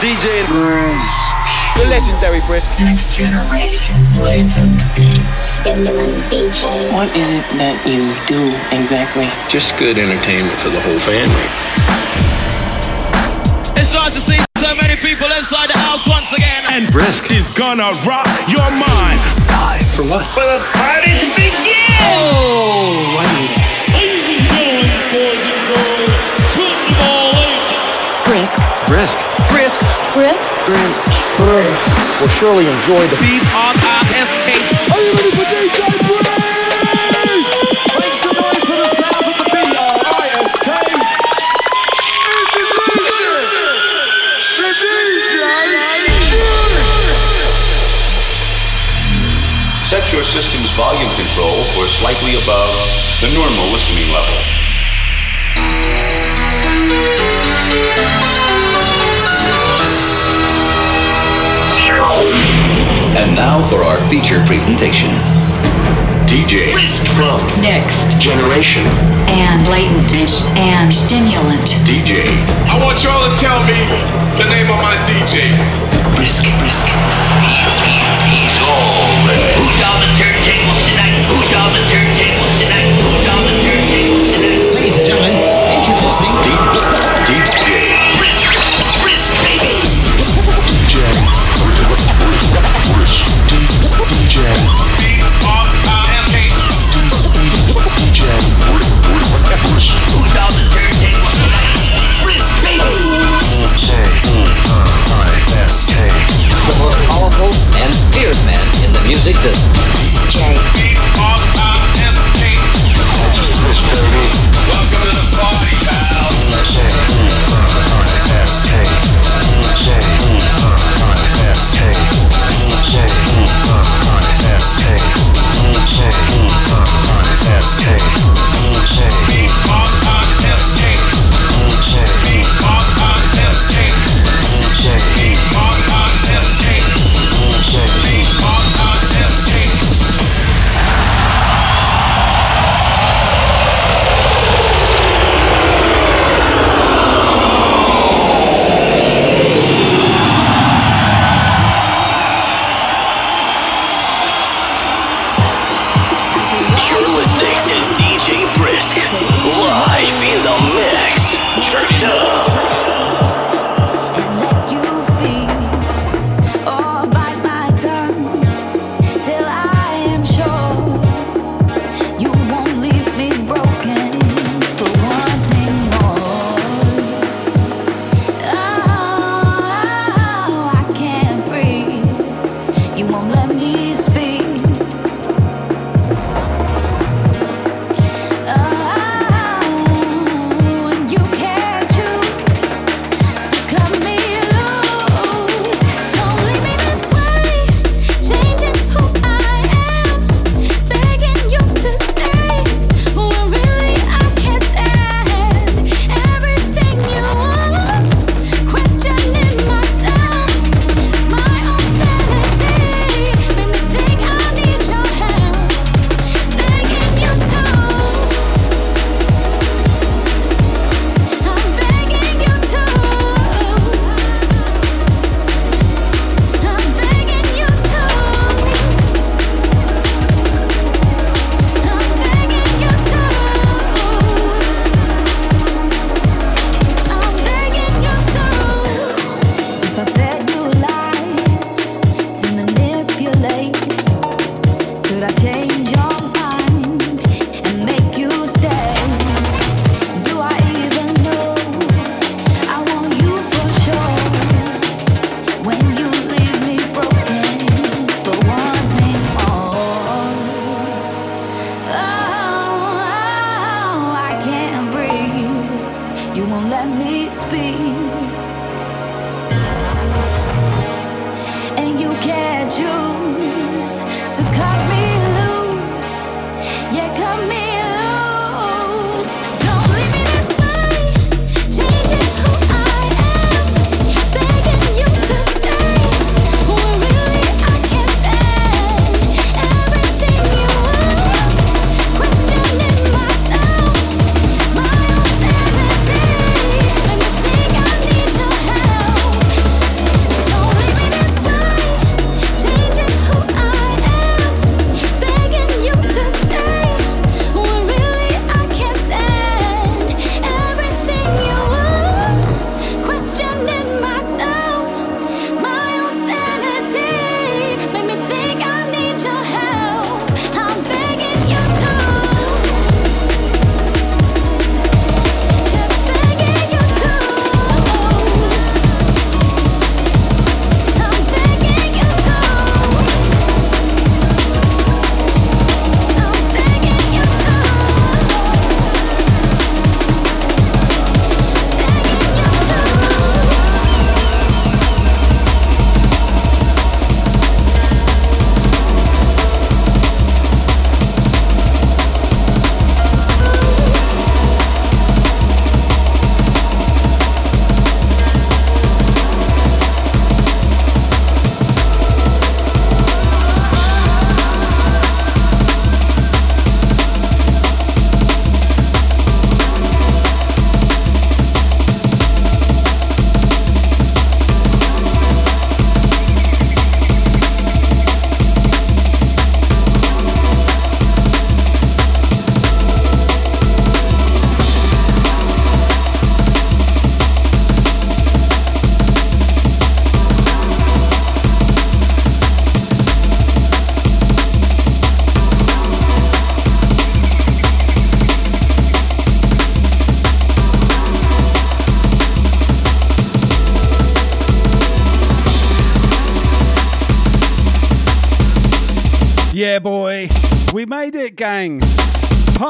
DJ Brisk. The legendary Brisk. Next generation. Latent beats. What is it that you do exactly? Just good entertainment for the whole family. It's nice to see so many people inside the house once again. And Brisk is gonna rock your mind. Time for what? For the party to begin! Oh, I Brisk. Brisk. Brisk. Brisk. Will surely enjoy the beat. B-R-I-S-K. Are you ready for DJ Brisk? Make some noise for the sound of the B-R-I-S-K. Set your system's volume control for slightly above the normal listening level. Now for our feature presentation. DJ Next. Generation. And latent. And stimulant. DJ. I want y'all to tell me the name of my DJ. Brisk, brisk. He's, he's, he's all there. Who's on the turntables tonight? Who's on the turntables tonight? Who's on the turntables tonight? Ladies and gentlemen, introducing DJ.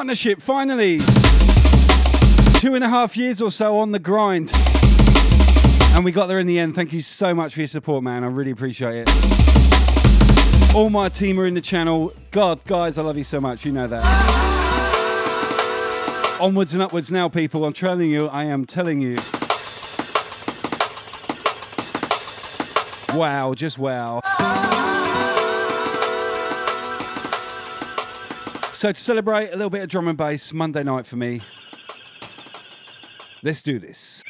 Partnership, finally. Two and a half years or so on the grind. And we got there in the end. Thank you so much for your support, man. I really appreciate it. All my team are in the channel. God, guys, I love you so much. You know that. Onwards and upwards now, people. I'm telling you, I am telling you. Wow, just wow. So, to celebrate a little bit of drum and bass Monday night for me, let's do this.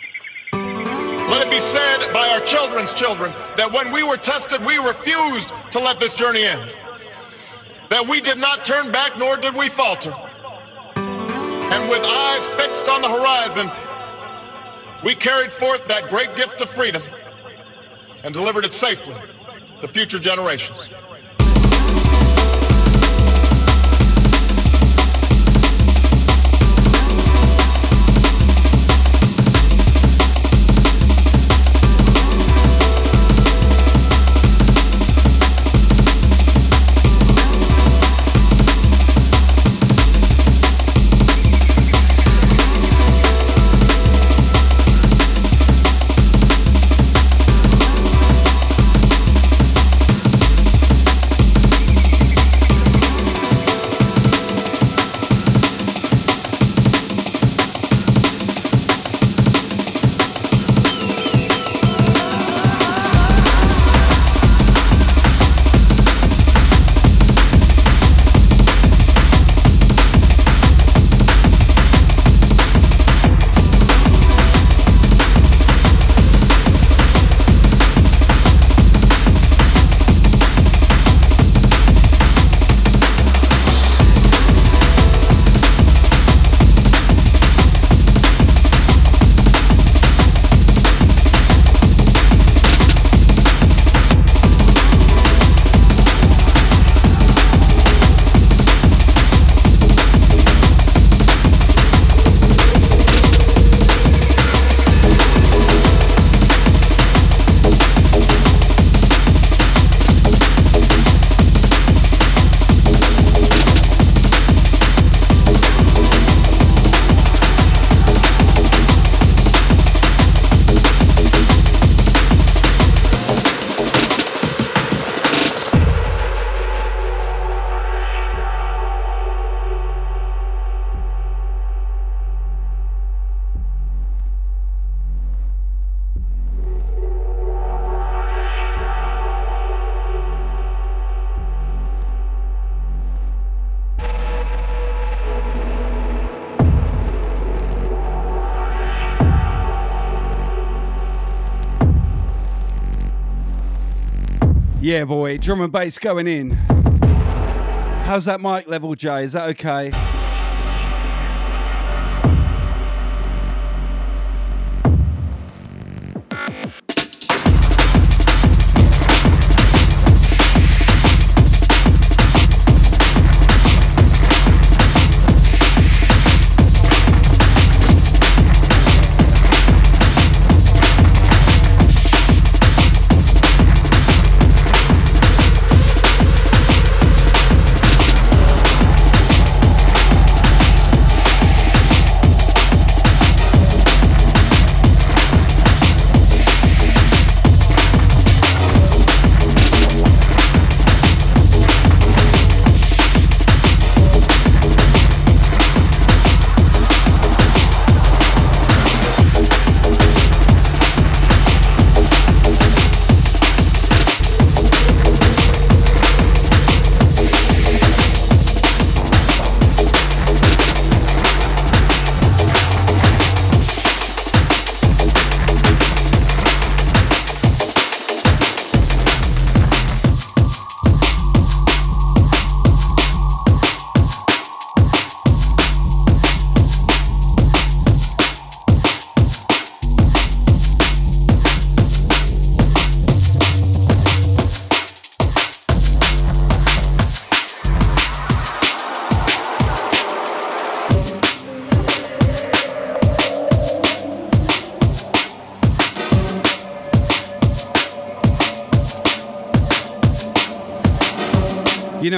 Let it be said by our children's children that when we were tested, we refused to let this journey end. That we did not turn back, nor did we falter. And with eyes fixed on the horizon, we carried forth that great gift of freedom and delivered it safely to future generations. Yeah, boy, drum and bass going in. How's that mic level, Jay? Is that okay?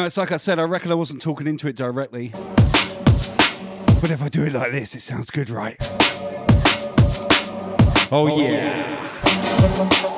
It's like I said, I reckon I wasn't talking into it directly. But if I do it like this, it sounds good, right? Oh, oh yeah. DJ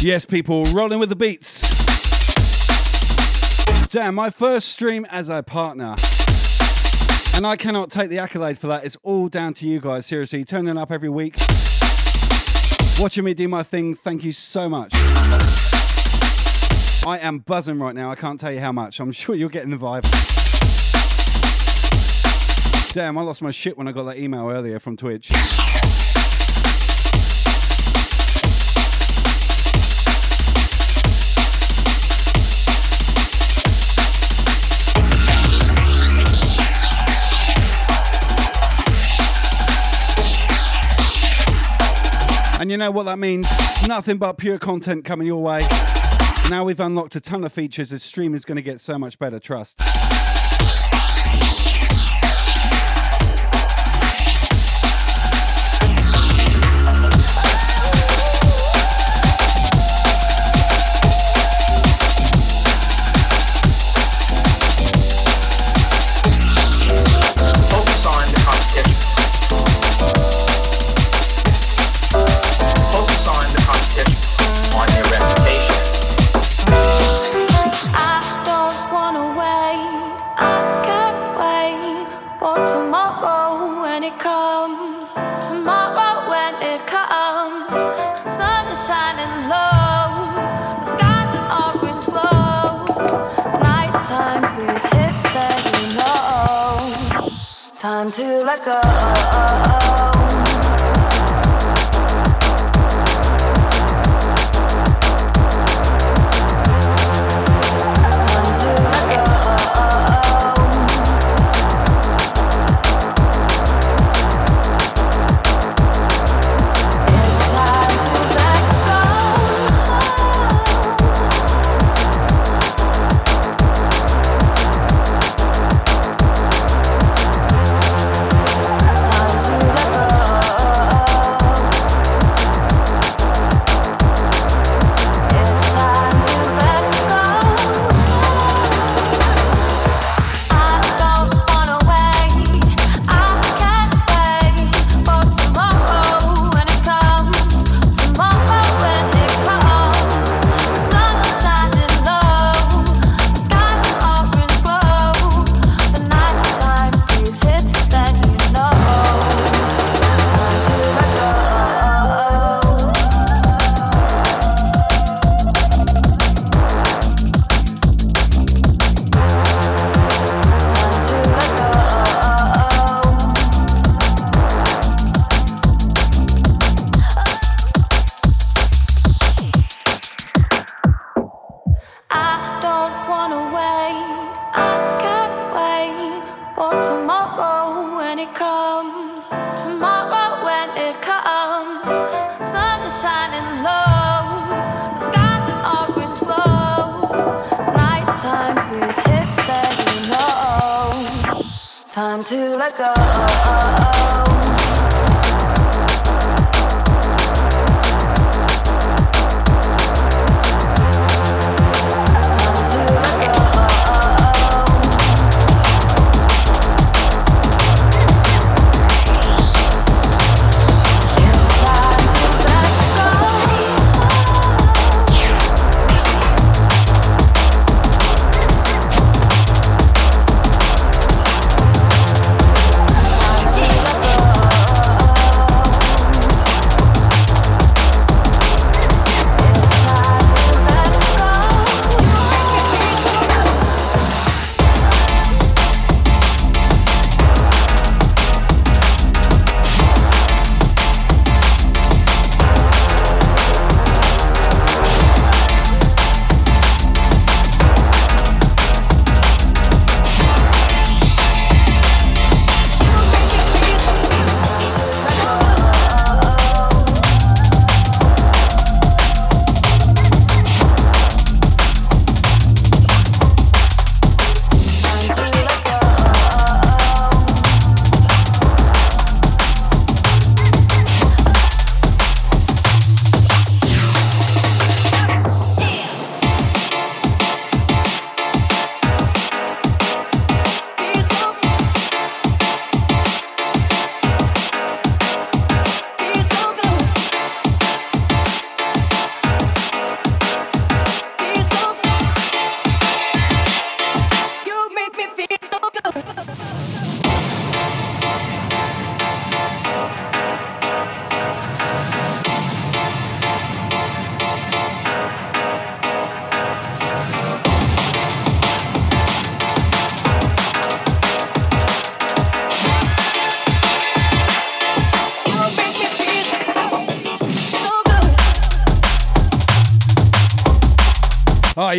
Yes, people, rolling with the beats. Damn, my first stream as a partner. And I cannot take the accolade for that. It's all down to you guys, seriously. Turning up every week, watching me do my thing. Thank you so much. I am buzzing right now. I can't tell you how much. I'm sure you're getting the vibe. Damn, I lost my shit when I got that email earlier from Twitch. And you know what that means? Nothing but pure content coming your way. Now we've unlocked a ton of features. The stream is going to get so much better, trust. to let go.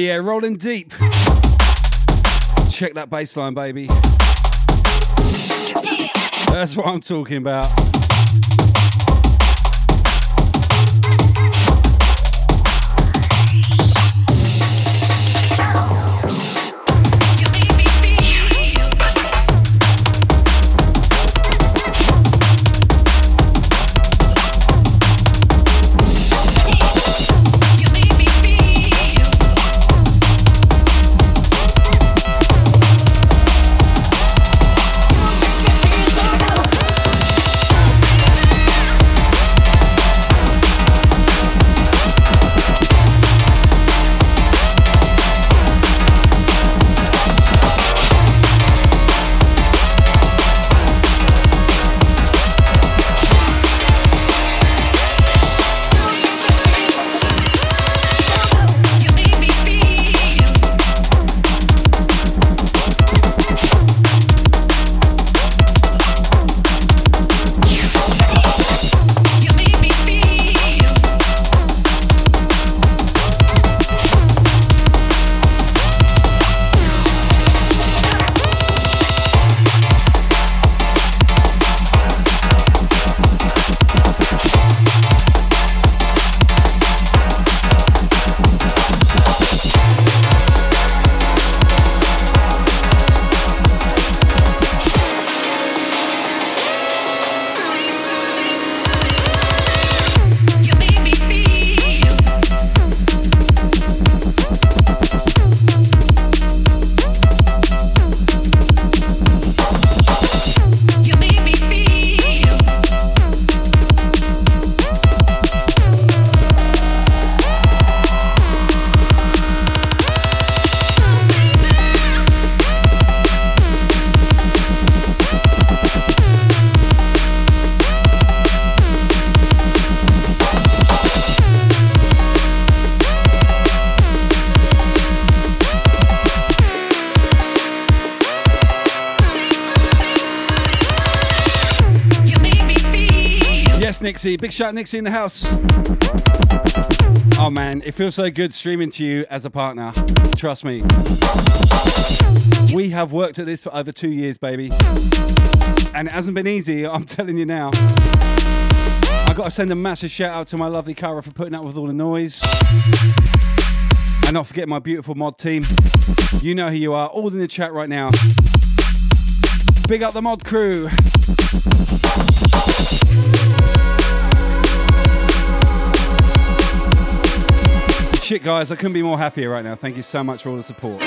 yeah, rolling deep. Check that bass line, baby. That's what I'm talking about. Nixie. Big shout, Nixie in the house. Oh man, it feels so good streaming to you as a partner. Trust me. We have worked at this for over two years, baby. And it hasn't been easy, I'm telling you now. I got to send a massive shout out to my lovely Cara for putting up with all the noise. And not forget my beautiful mod team. You know who you are, all in the chat right now. Big up the mod crew. Shit, guys, I couldn't be more happier right now. Thank you so much for all the support.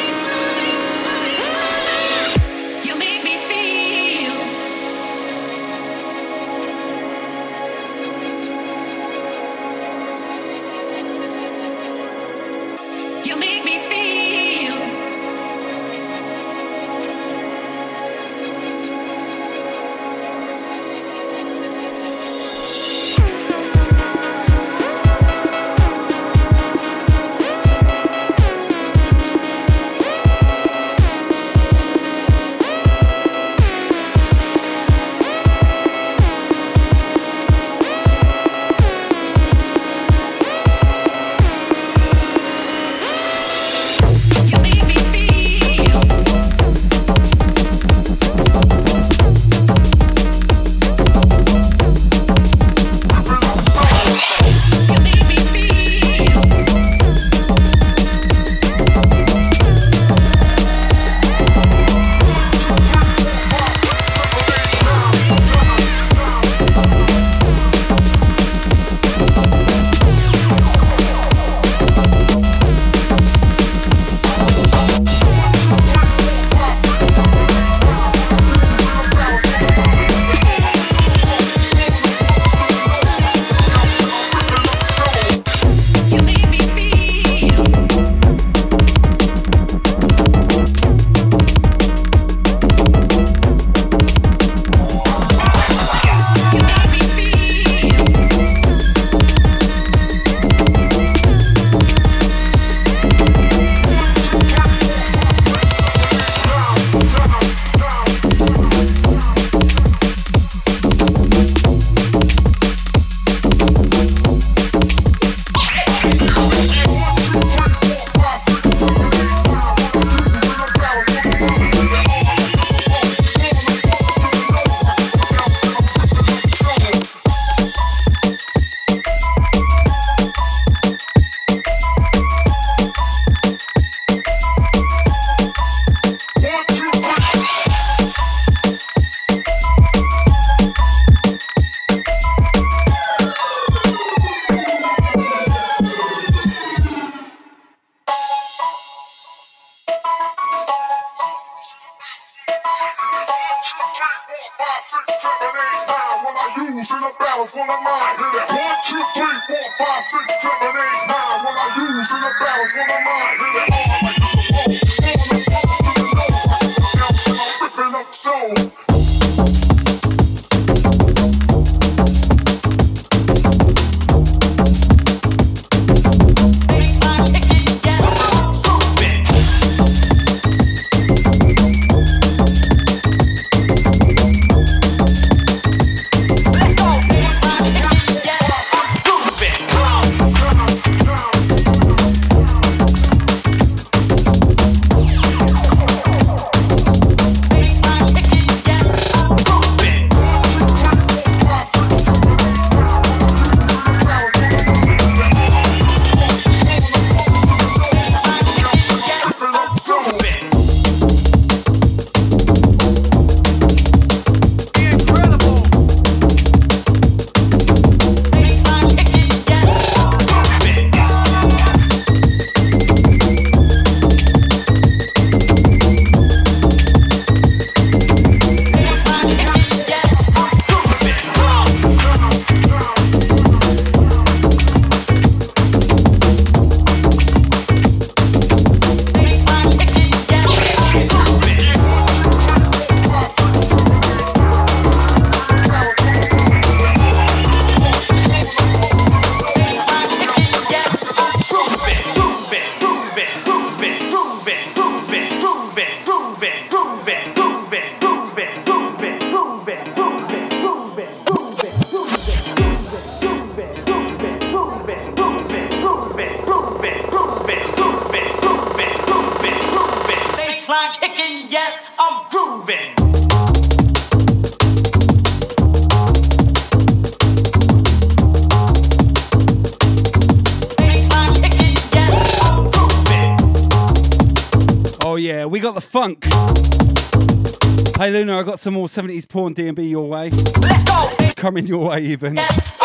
Some more 70s porn D&B your way. Let's go. Coming your way even. I'm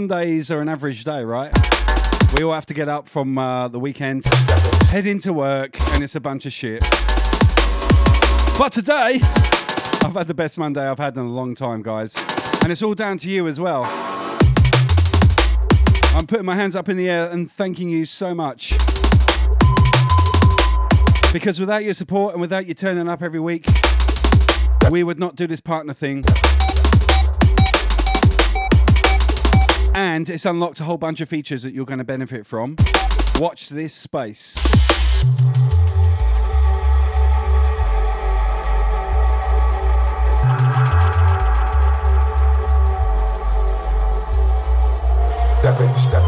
Mondays are an average day, right? We all have to get up from uh, the weekend, head into work, and it's a bunch of shit. But today, I've had the best Monday I've had in a long time, guys. And it's all down to you as well. I'm putting my hands up in the air and thanking you so much. Because without your support and without you turning up every week, we would not do this partner thing. And it's unlocked a whole bunch of features that you're going to benefit from. Watch this space. Step in, step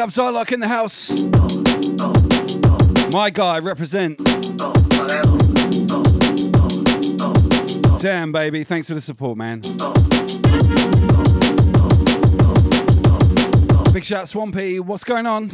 up Zylok in the house. My guy, represent. Damn, baby. Thanks for the support, man. Big shout, Swampy. What's going on?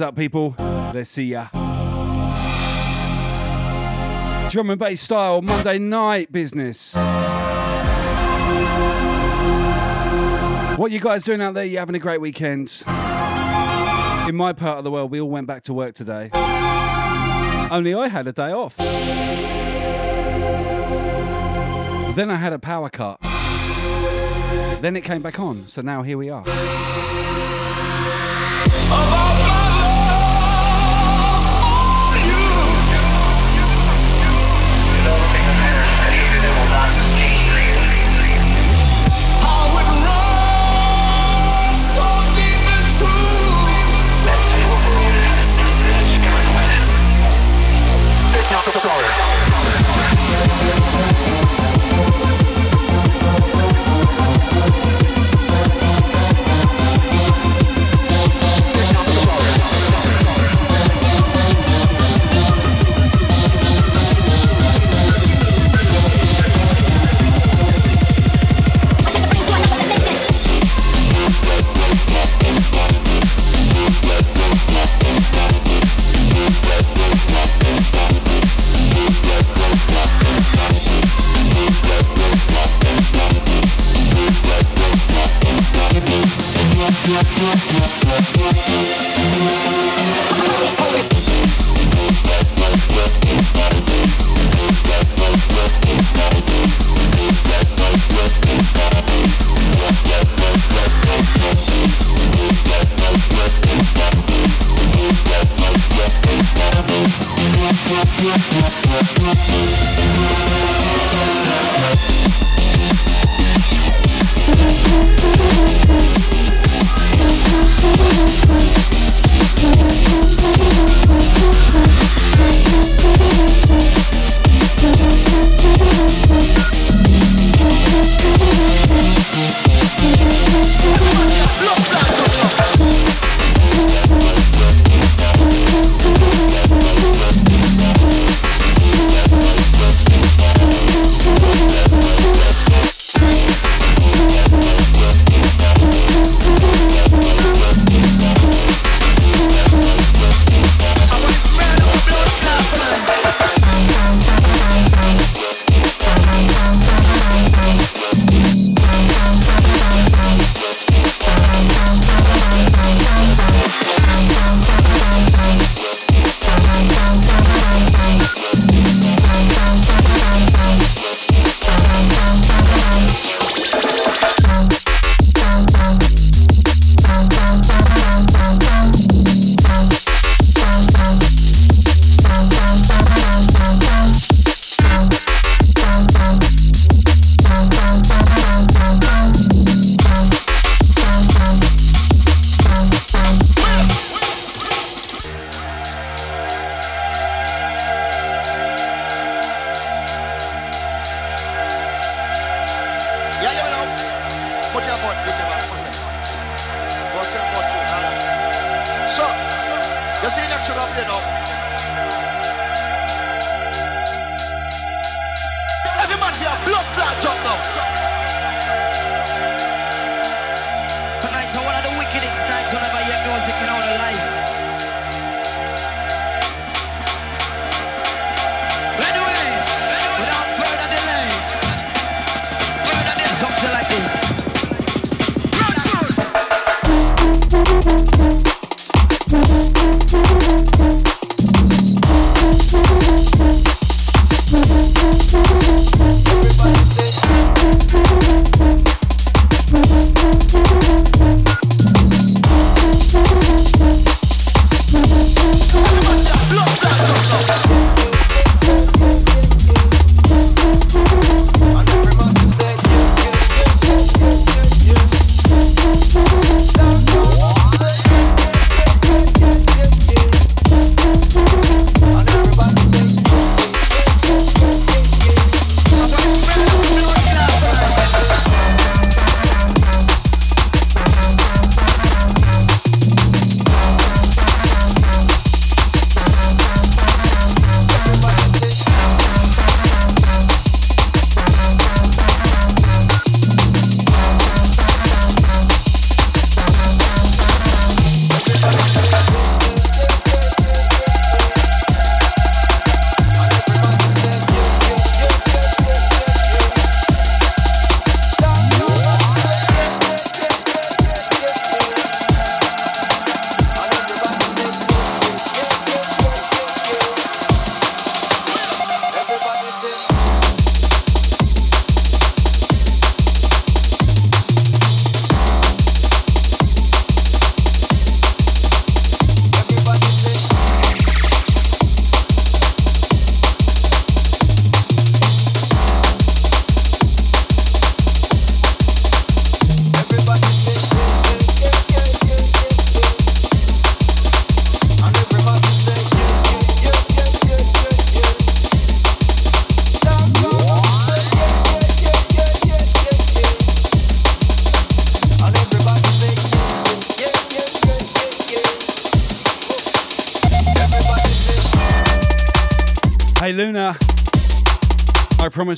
Hands up, people. Let's see ya. Drum and bass style, Monday night business. What you guys doing out there? You having a great weekend? In my part of the world, we all went back to work today. Only I had a day off. Then I had a power cut. Then it came back on, so now here we are.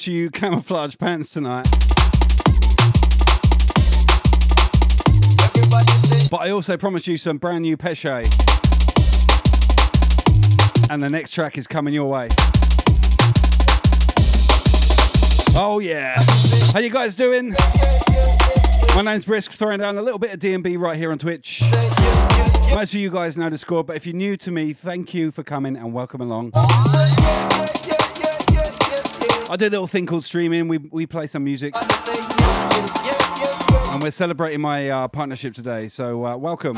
You camouflage pants tonight. But I also promise you some brand new Peshay. And the next track is coming your way. Oh yeah. How you guys doing? My name's Brisk, throwing down a little bit of D&B right here on Twitch. Most of you guys know the score, but if you're new to me, thank you for coming and welcome along. I do a little thing called streaming. We, we play some music. And we're celebrating my uh, partnership today, so uh, welcome.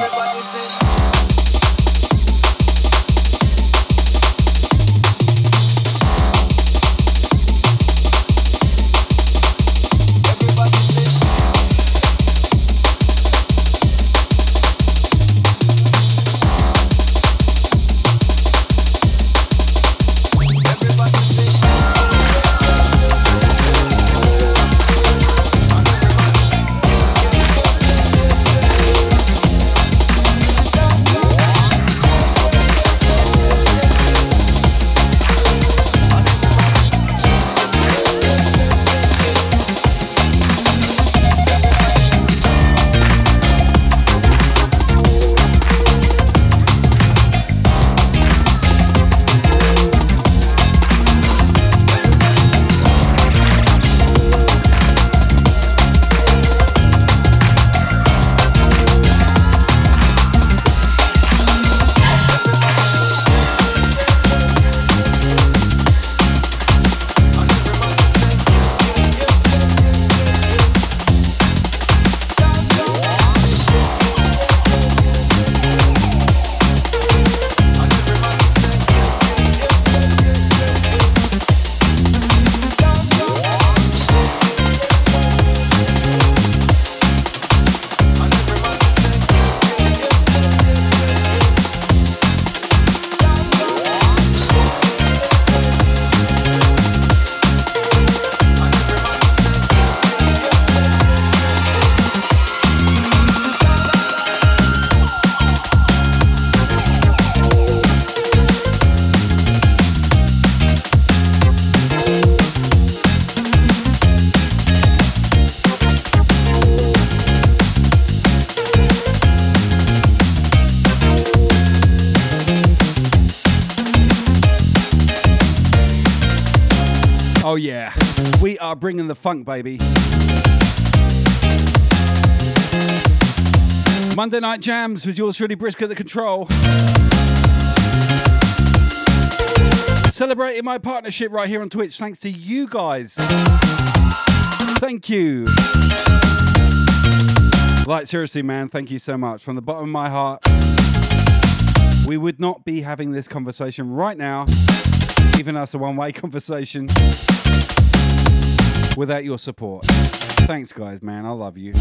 Bringing the funk, baby. Monday night jams with yours really Brisk at the control. Celebrating my partnership right here on Twitch, thanks to you guys. Thank you. Like, seriously, man, thank you so much. From the bottom of my heart, we would not be having this conversation right now, even us a one way conversation, without your support. Thanks, guys, man. I love you.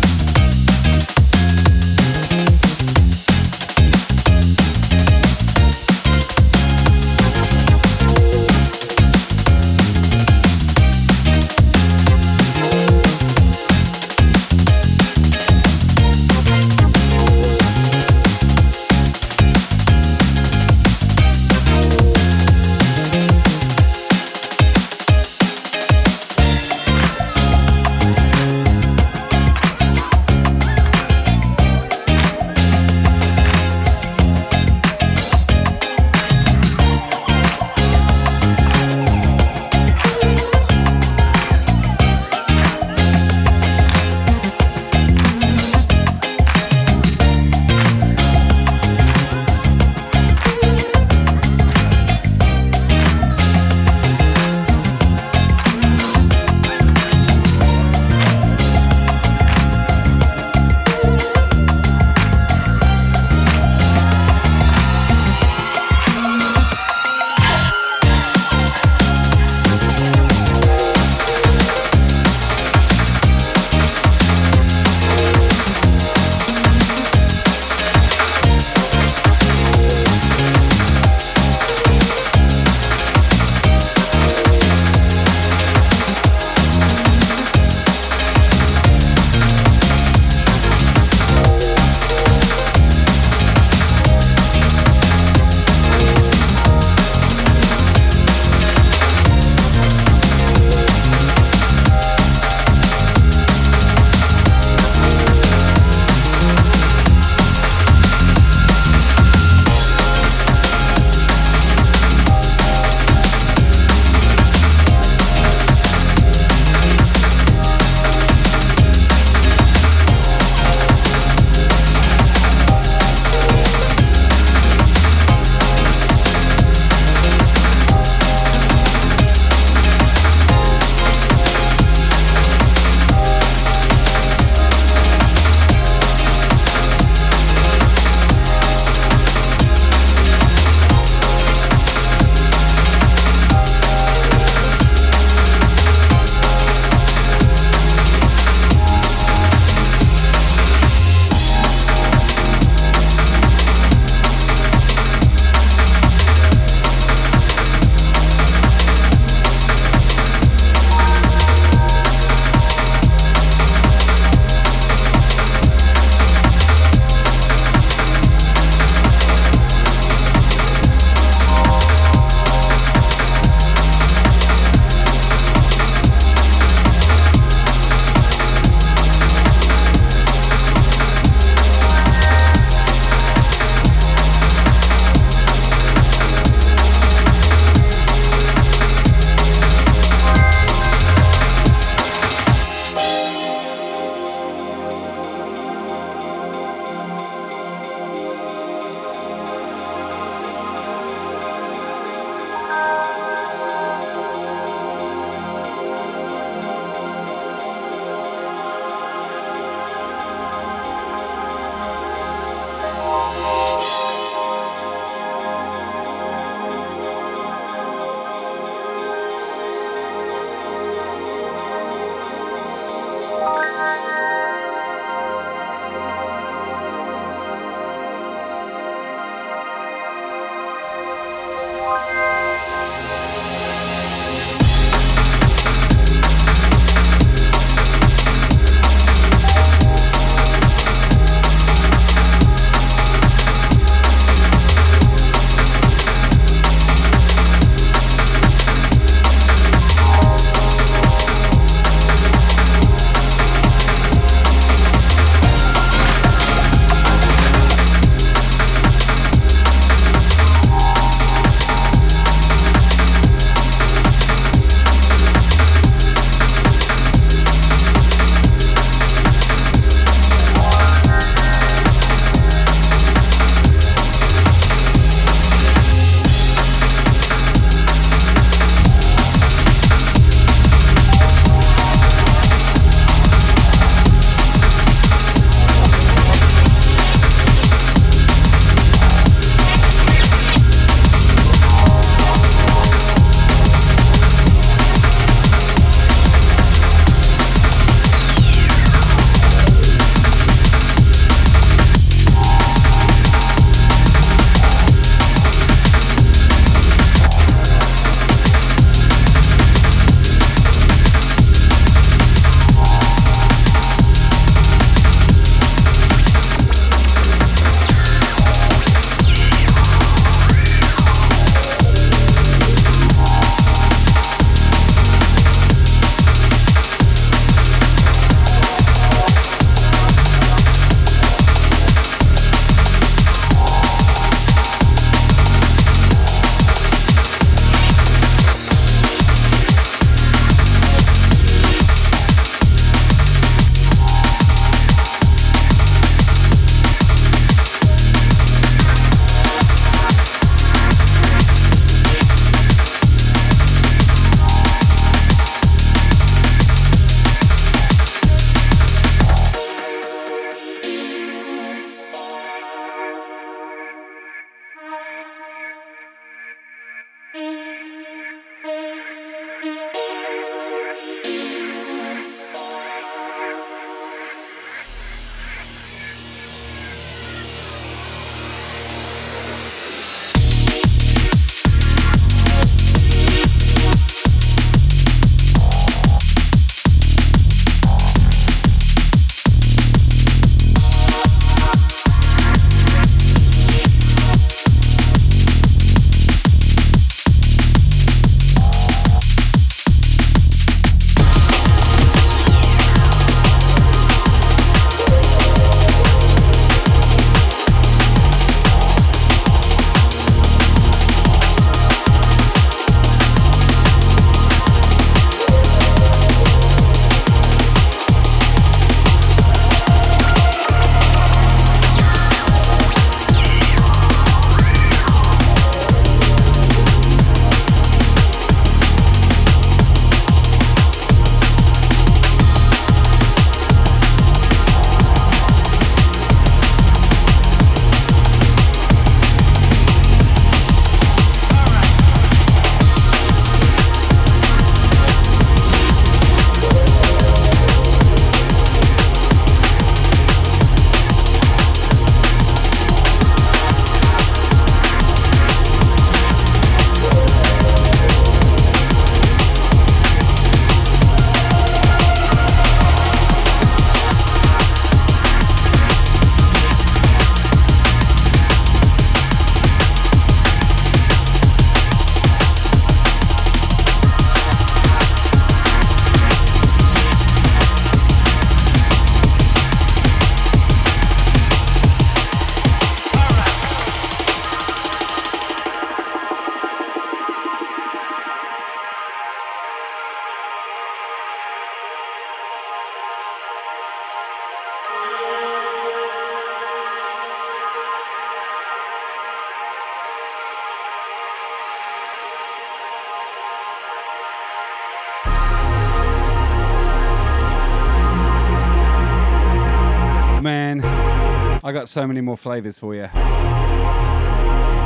So many more flavors for you.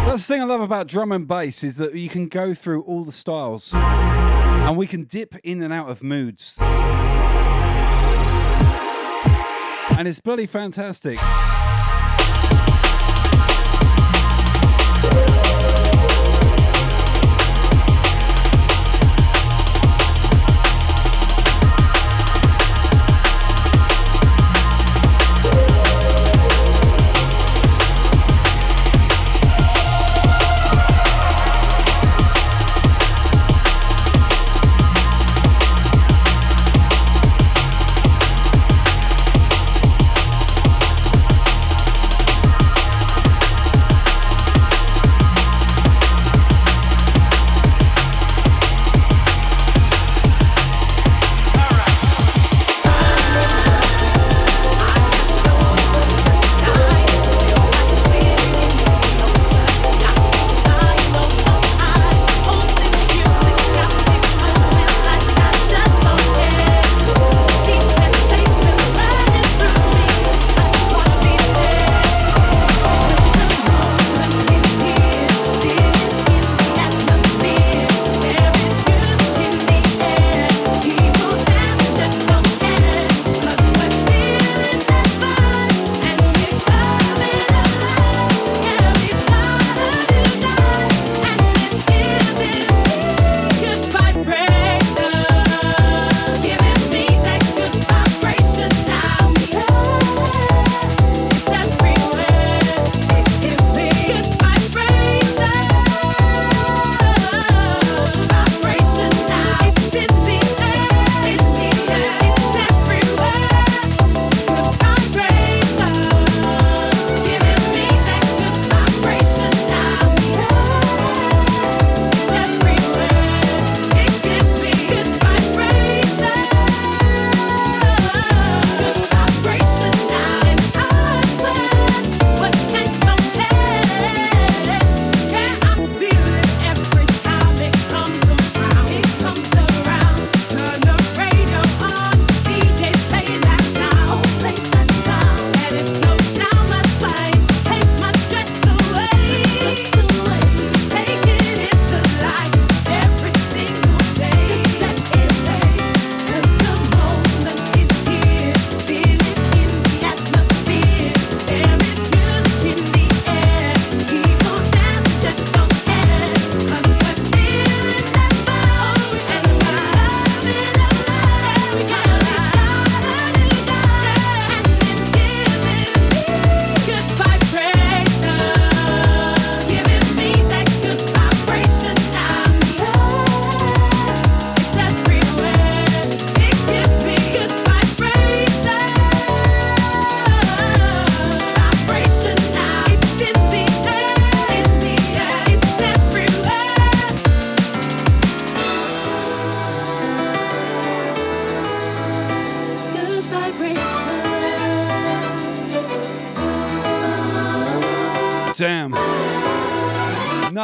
That's the thing I love about drum and bass is that you can go through all the styles and we can dip in and out of moods. And it's bloody fantastic.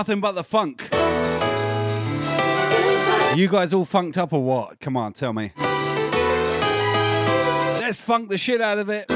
Nothing but the funk. You guys all funked up or what? Come on, tell me. Let's funk the shit out of it.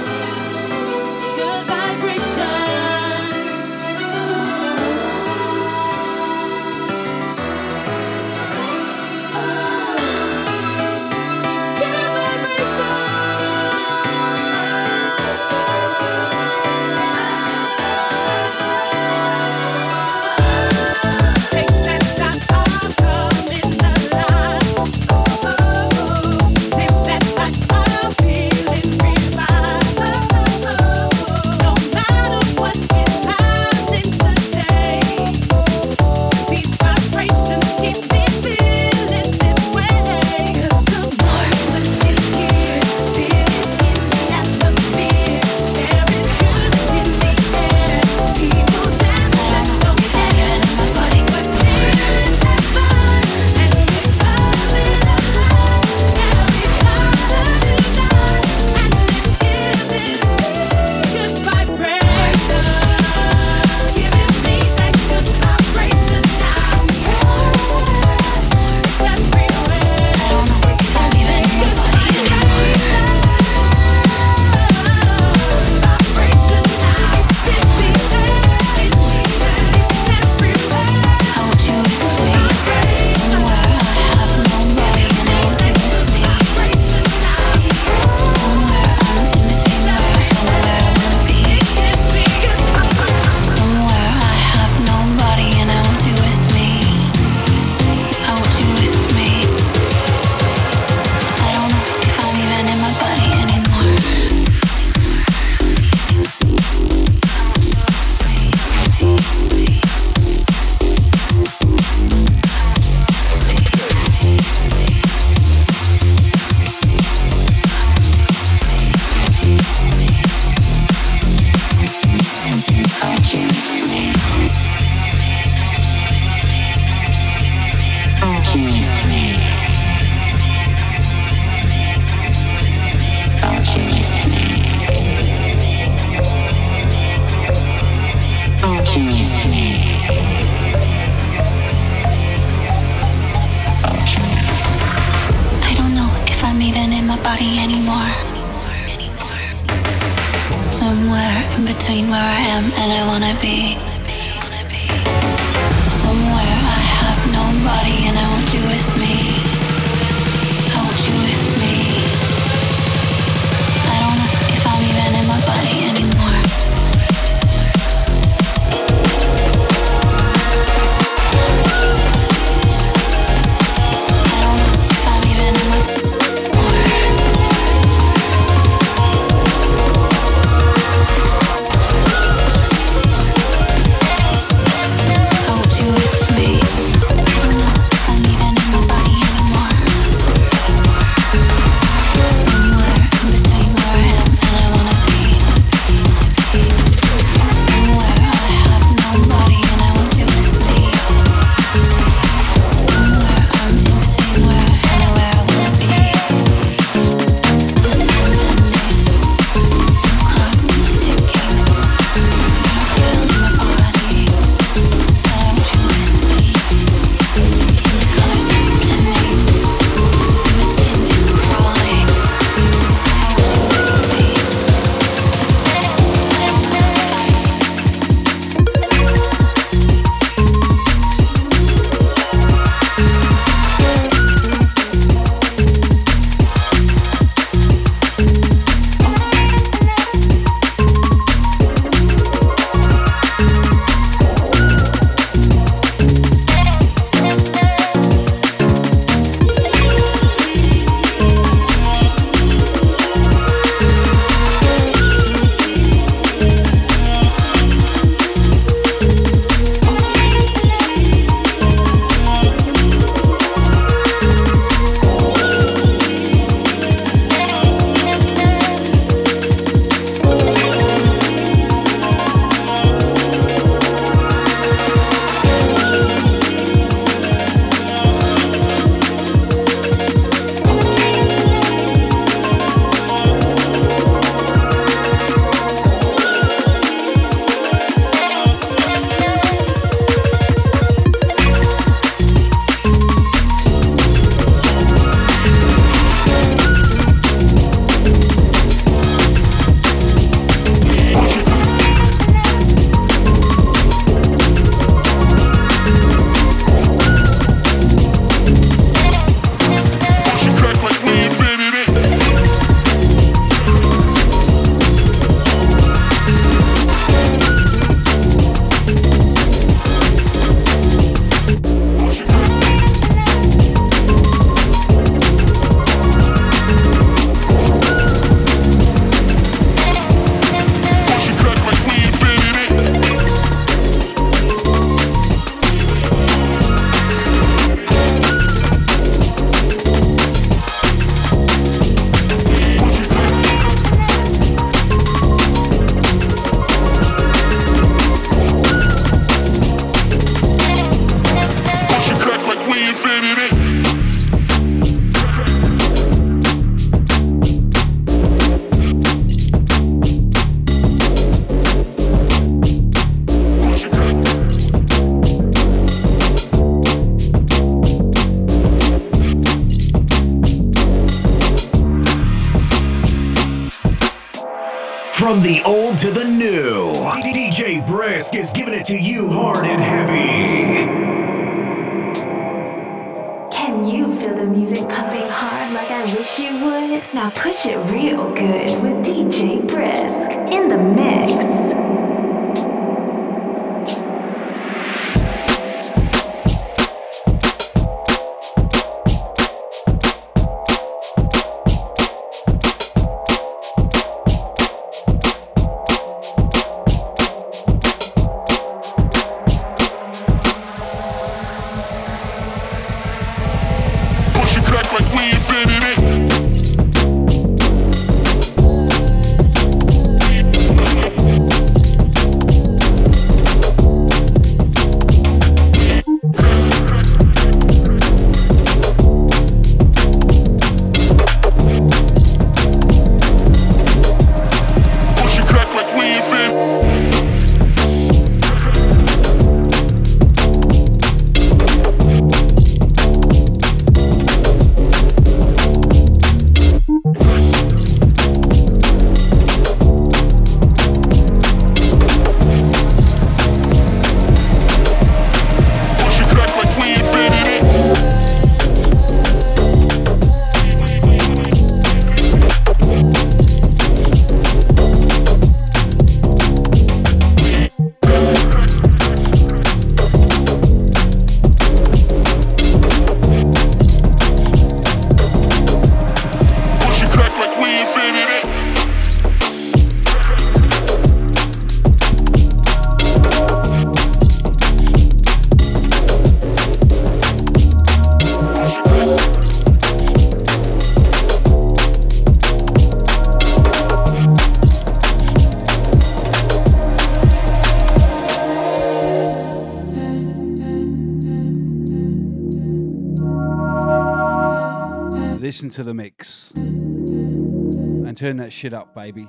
Listen to the mix. And turn that shit up, baby.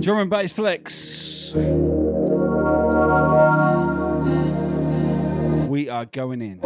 Drum and bass flex. We are going in.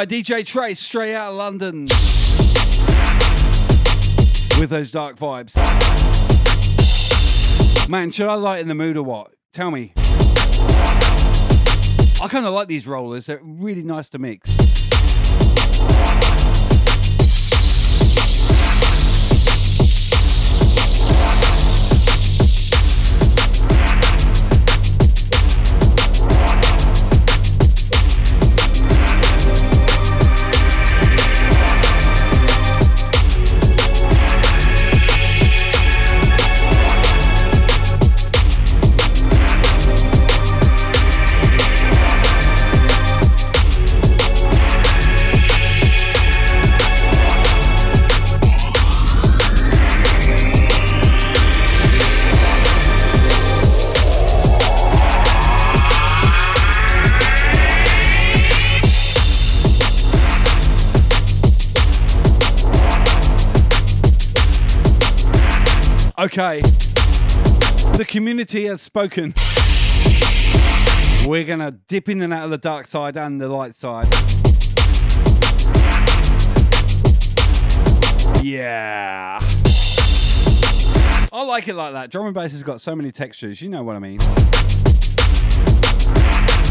Guy, DJ Trace, straight out of London. With those dark vibes. Man, should I lighten the mood or what? Tell me. I kind of like these rollers, they're really nice to mix. Okay. The community has spoken. We're to dip in and out of the dark side and the light side. Yeah. I like it like that. Drum and bass has got so many textures. You know what I mean.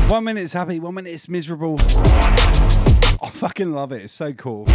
One minute it's happy, one minute it's miserable. I fucking love it. It's so cool.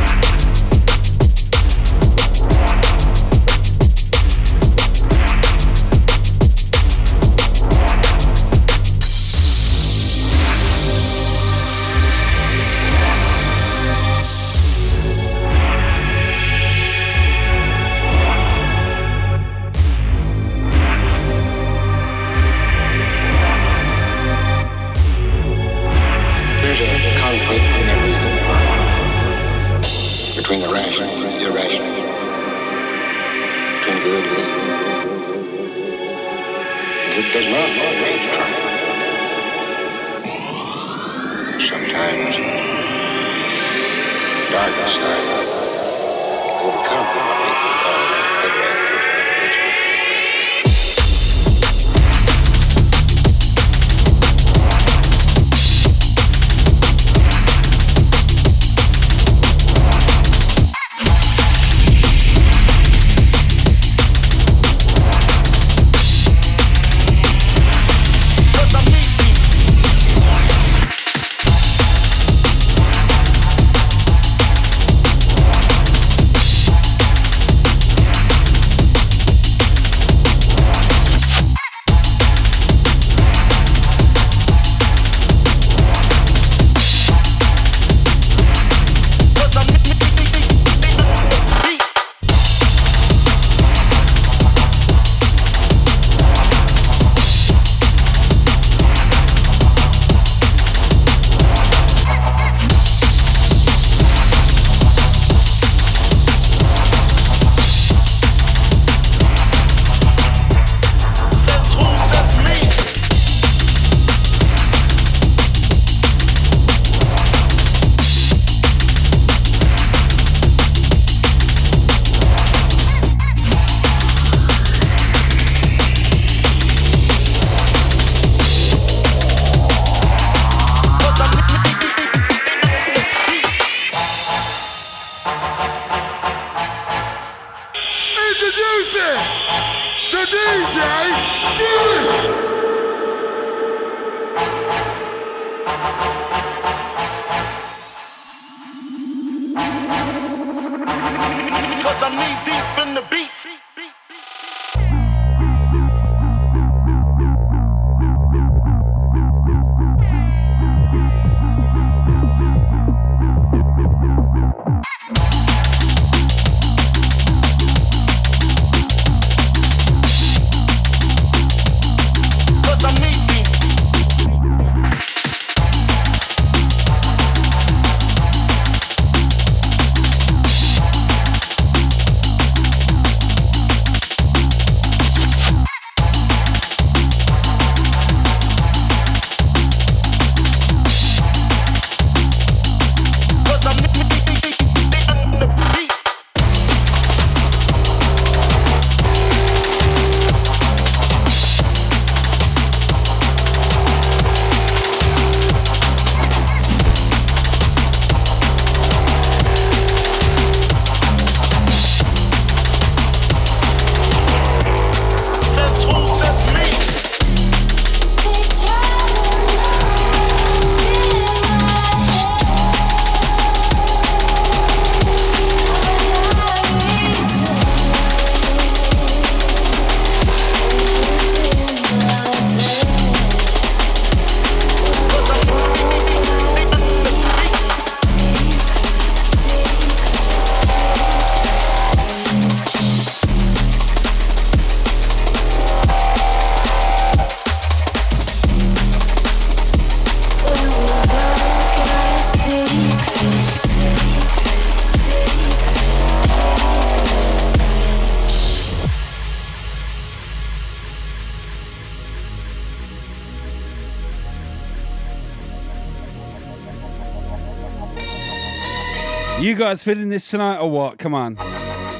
You guys feeling this tonight or what? Come on.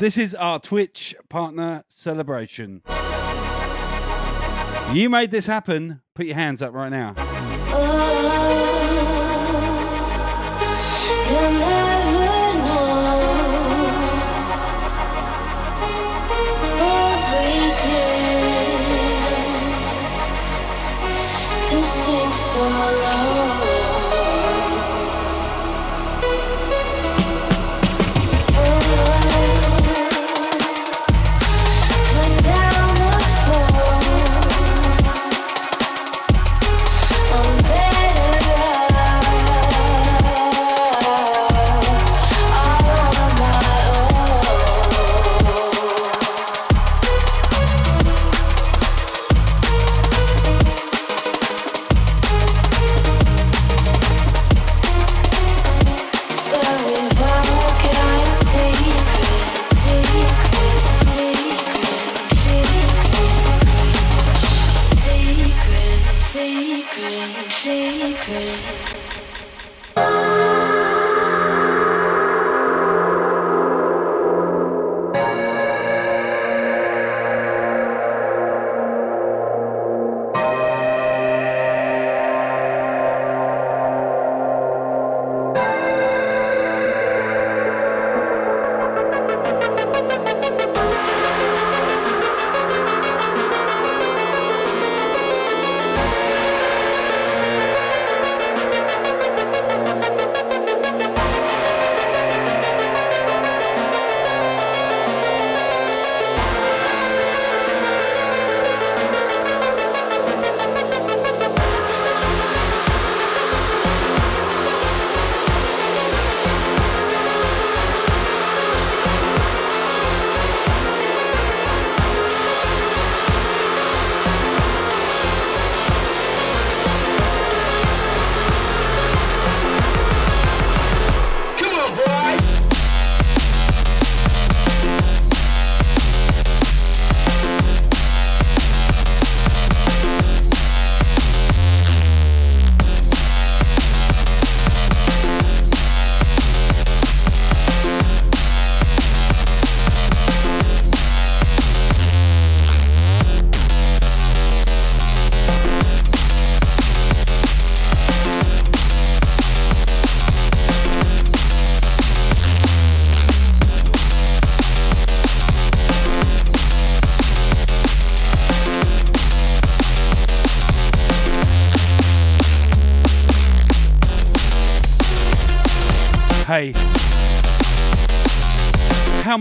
This is our Twitch partner celebration. You made this happen. Put your hands up right now.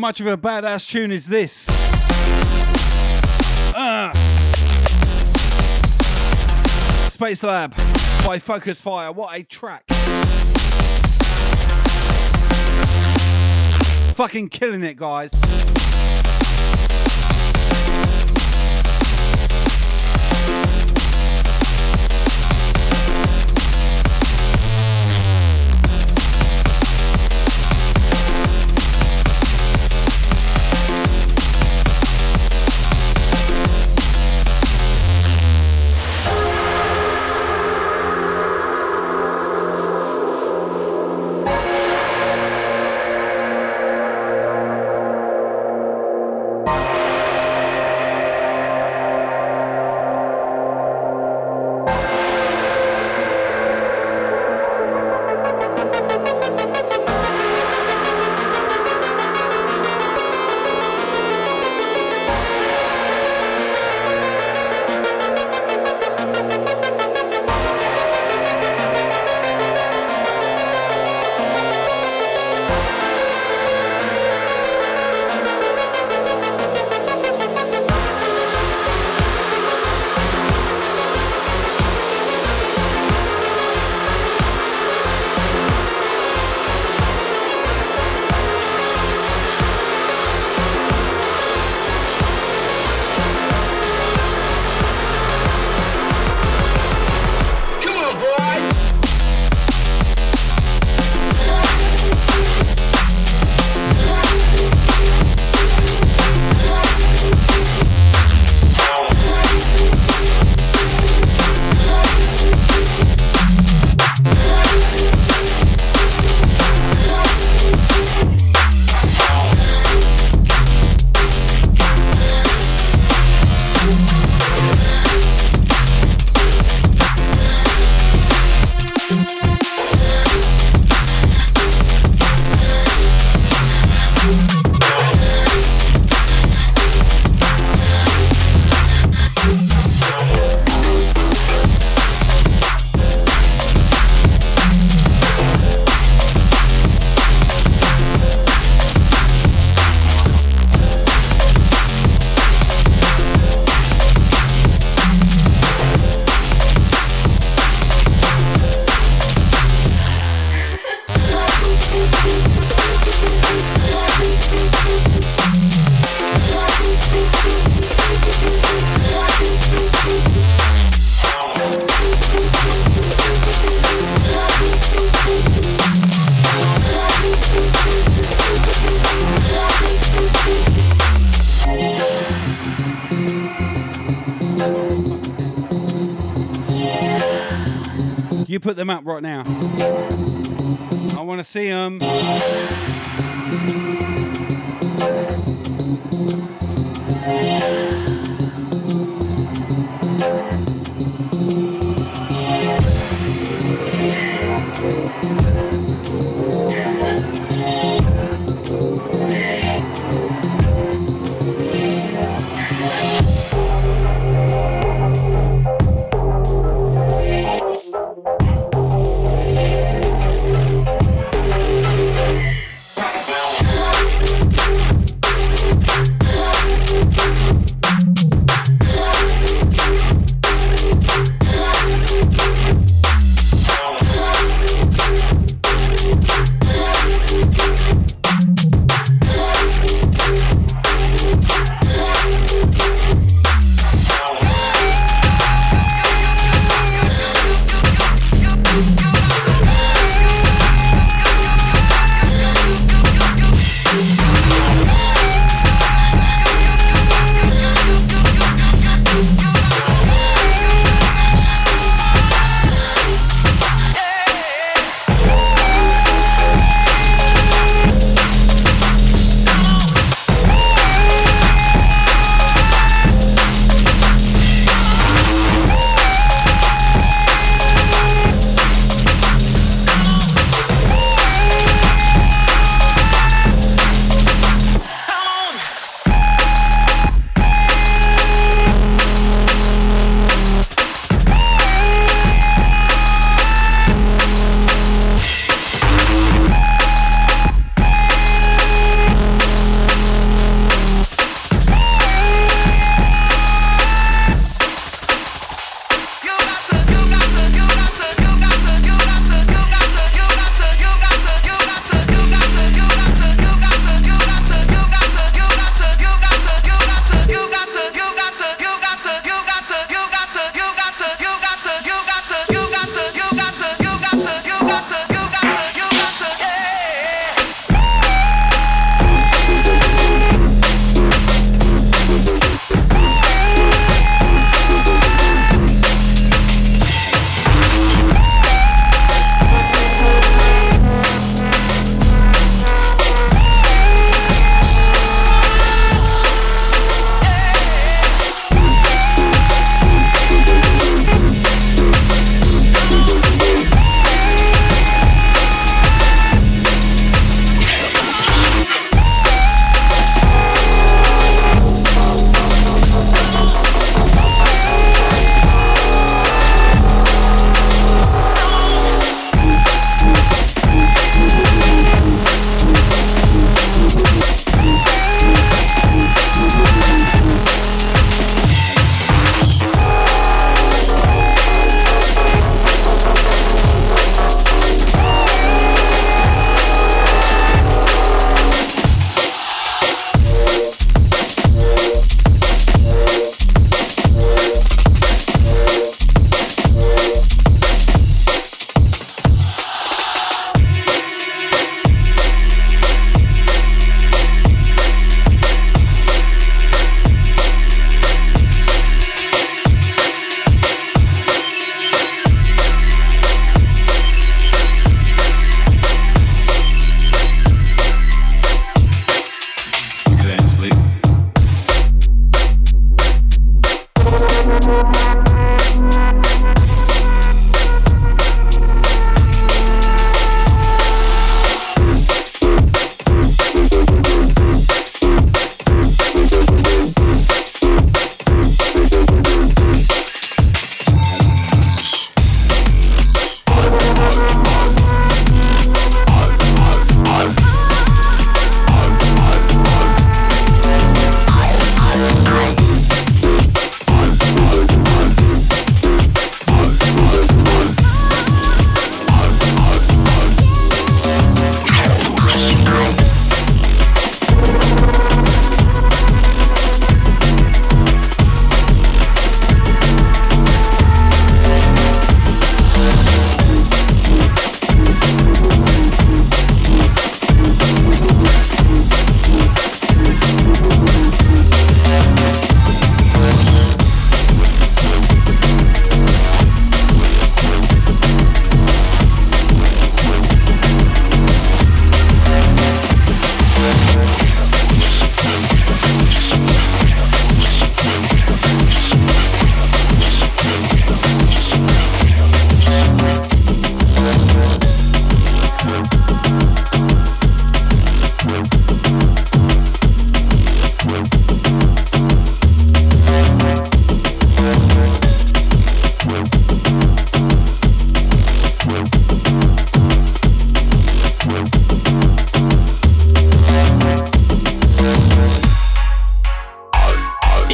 Much of a badass tune is this? Uh. Spacelab by Focusfire. What a track. Fucking killing it, guys.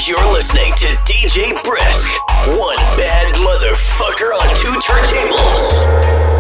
You're listening to DJ Brisk, one bad motherfucker on two turntables.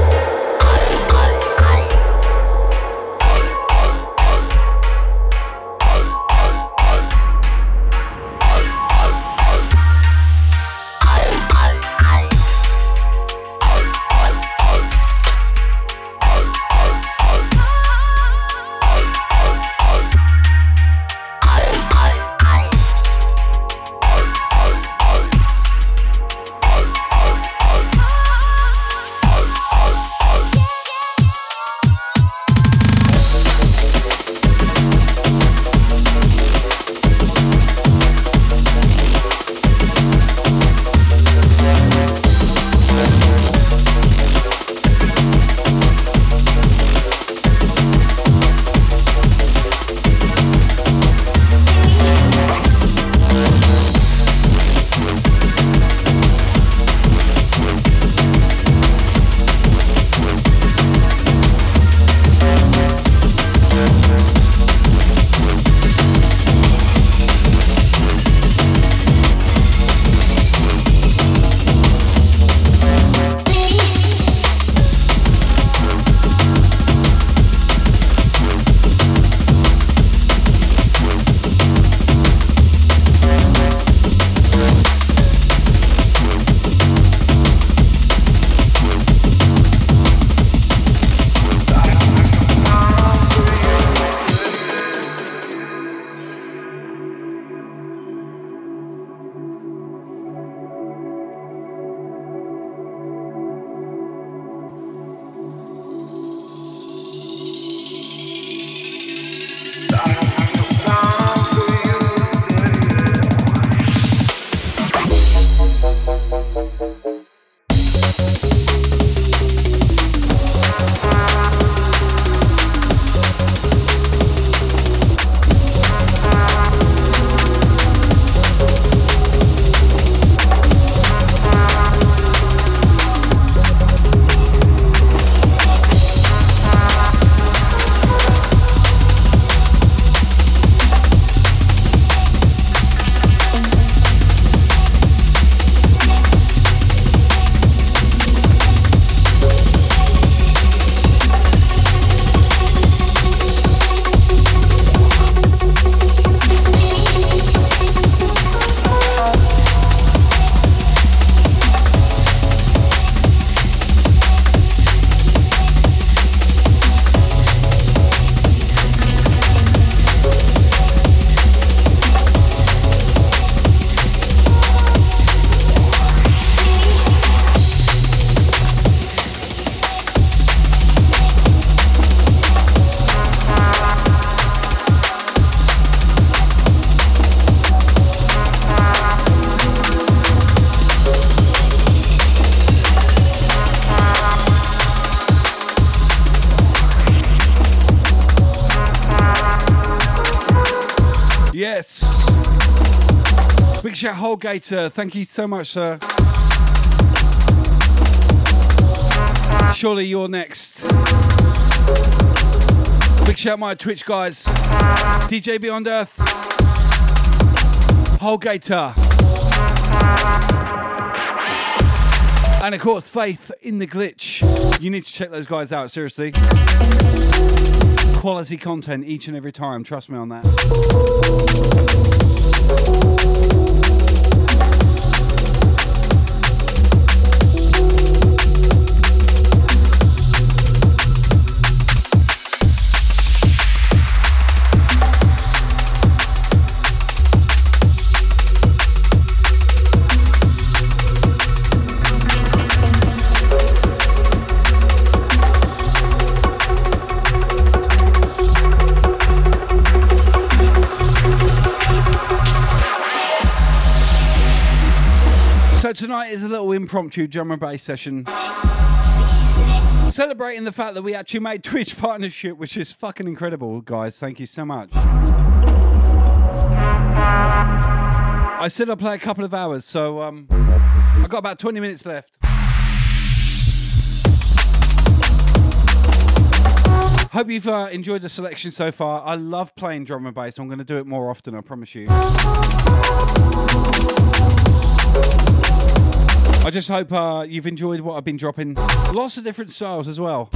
Holgater. Thank you so much, sir. Surely you're next. Big shout, out my Twitch guys. DJ Beyond Earth. Holgater. And of course, Faith in the Glitch. You need to check those guys out, seriously. Quality content each and every time, trust me on that. Impromptu drum and bass session. Celebrating the fact that we actually made Twitch partnership, which is fucking incredible, guys. Thank you so much. I said I'd play a couple of hours, so um, I've got about 20 minutes left. Hope you've uh, enjoyed the selection so far. I love playing drum and bass. I'm going to do it more often, I promise you. I just hope uh, you've enjoyed what I've been dropping. Lots of different styles as well.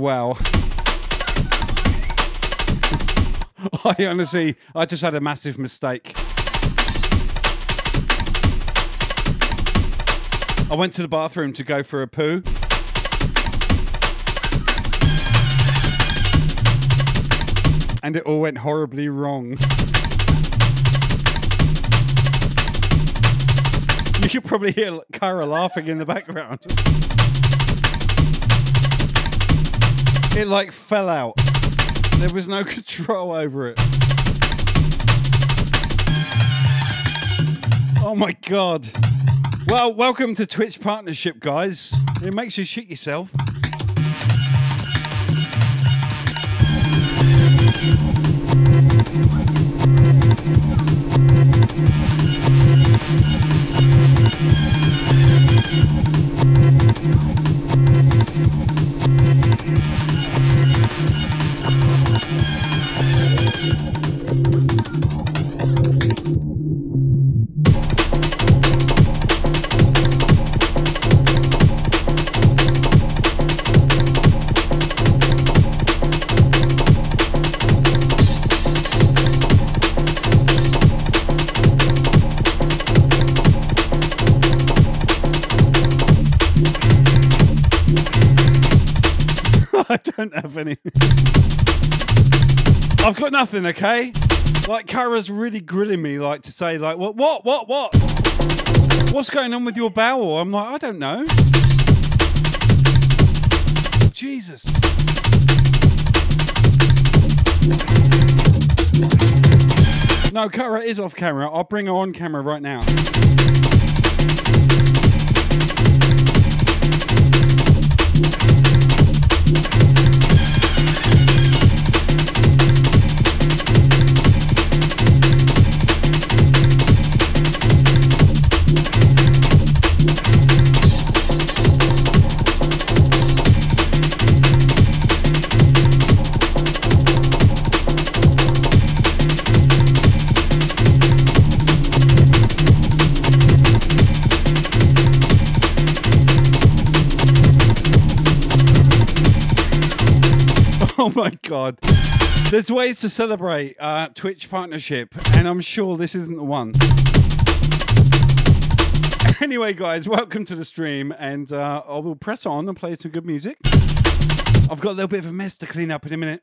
Wow. I honestly, I just had a massive mistake. I went to the bathroom to go for a poo. And it all went horribly wrong. You could probably hear Kara laughing in the background. It like fell out. There was no control over it. Oh my god. Well, welcome to Twitch Partnership, guys. It makes you shit yourself. Don't have any. I've got nothing, okay? Like Kara's really grilling me, like to say, like, what, what, what, what? What's going on with your bowel? I'm like, I don't know. Jesus. No, Kara is off camera. I'll bring her on camera right now. Oh my God. There's ways to celebrate uh, Twitch partnership, and I'm sure this isn't the one. Anyway, guys, welcome to the stream, and uh, I will press on and play some good music. I've got a little bit of a mess to clean up in a minute.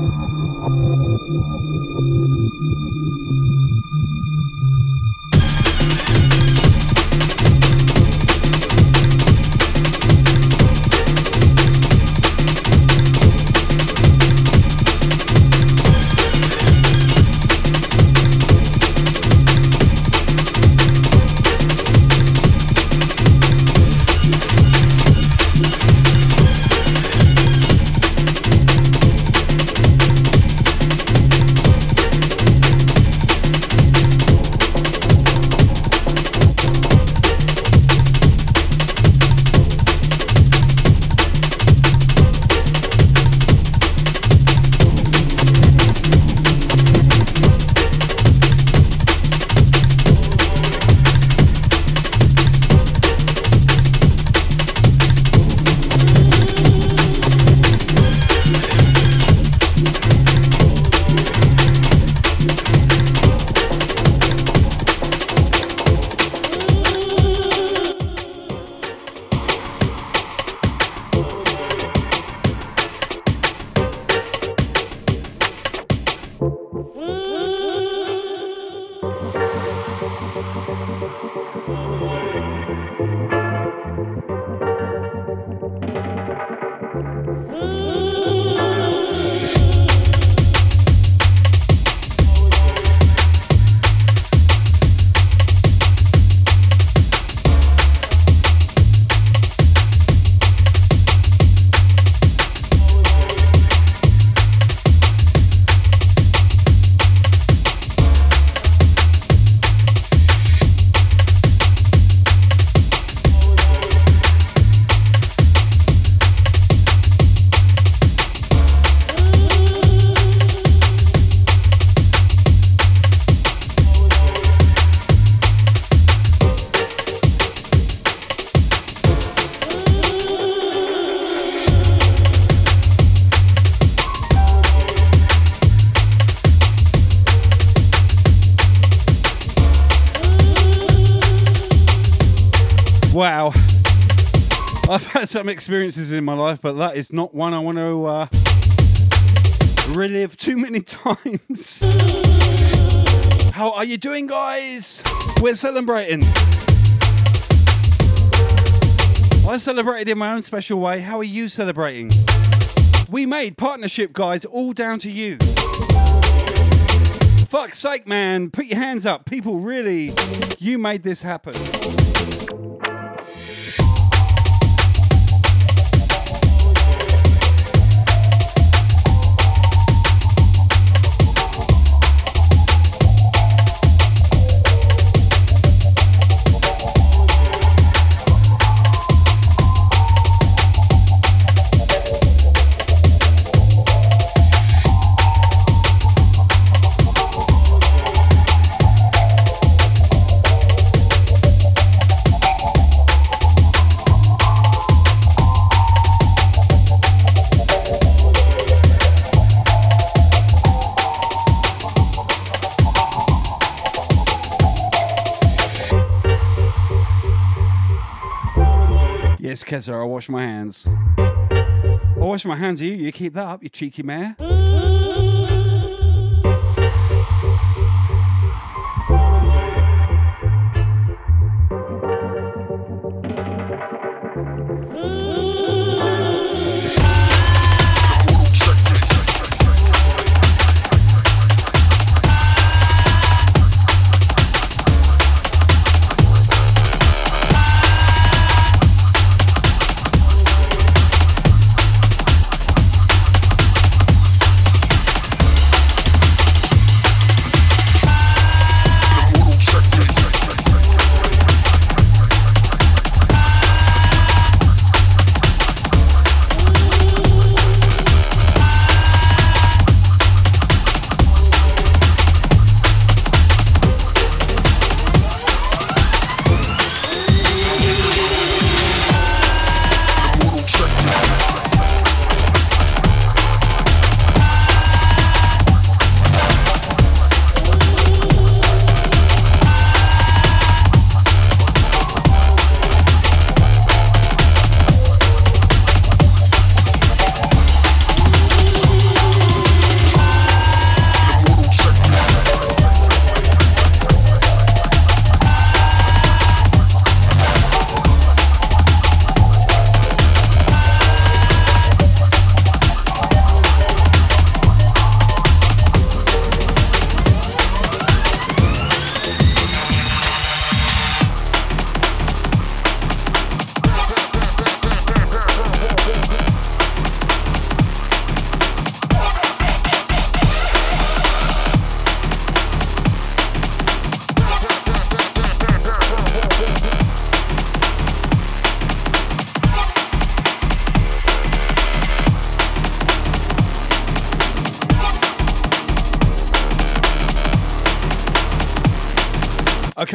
Thank you. Some experiences in my life, but that is not one I want to uh, relive too many times. How are you doing, guys? We're celebrating. I celebrated in my own special way. How are you celebrating? We made partnership, guys, all down to you. Fuck's sake, man. Put your hands up. People, really, you made this happen. Keza, I wash my hands. I wash my hands. You, you keep that up, you cheeky mare.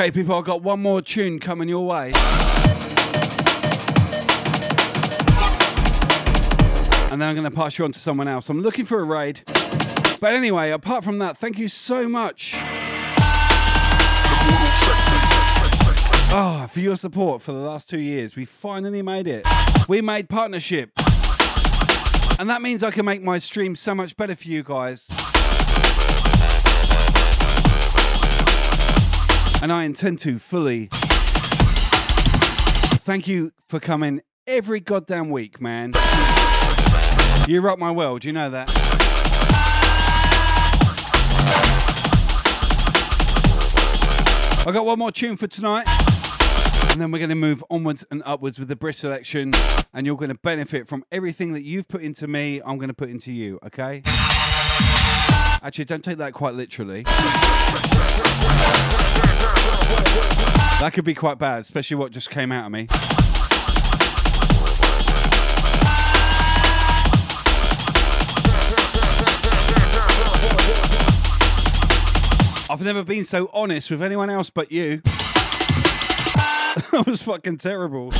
Okay, people, I've got one more tune coming your way. And then I'm going to pass you on to someone else. I'm looking for a raid. But anyway, apart from that, thank you so much. Oh, for your support for the last two years. We finally made it. We made partnership. And that means I can make my stream so much better for you guys. And I intend to fully. Thank you for coming every goddamn week, man. You rock my world, you know that. I got one more tune for tonight, and then we're going to move onwards and upwards with the Brisk selection, and you're going to benefit from everything that you've put into me. I'm going to put into you, okay? Actually, don't take that quite literally. That could be quite bad, especially what just came out of me. I've never been so honest with anyone else but you. that was fucking terrible.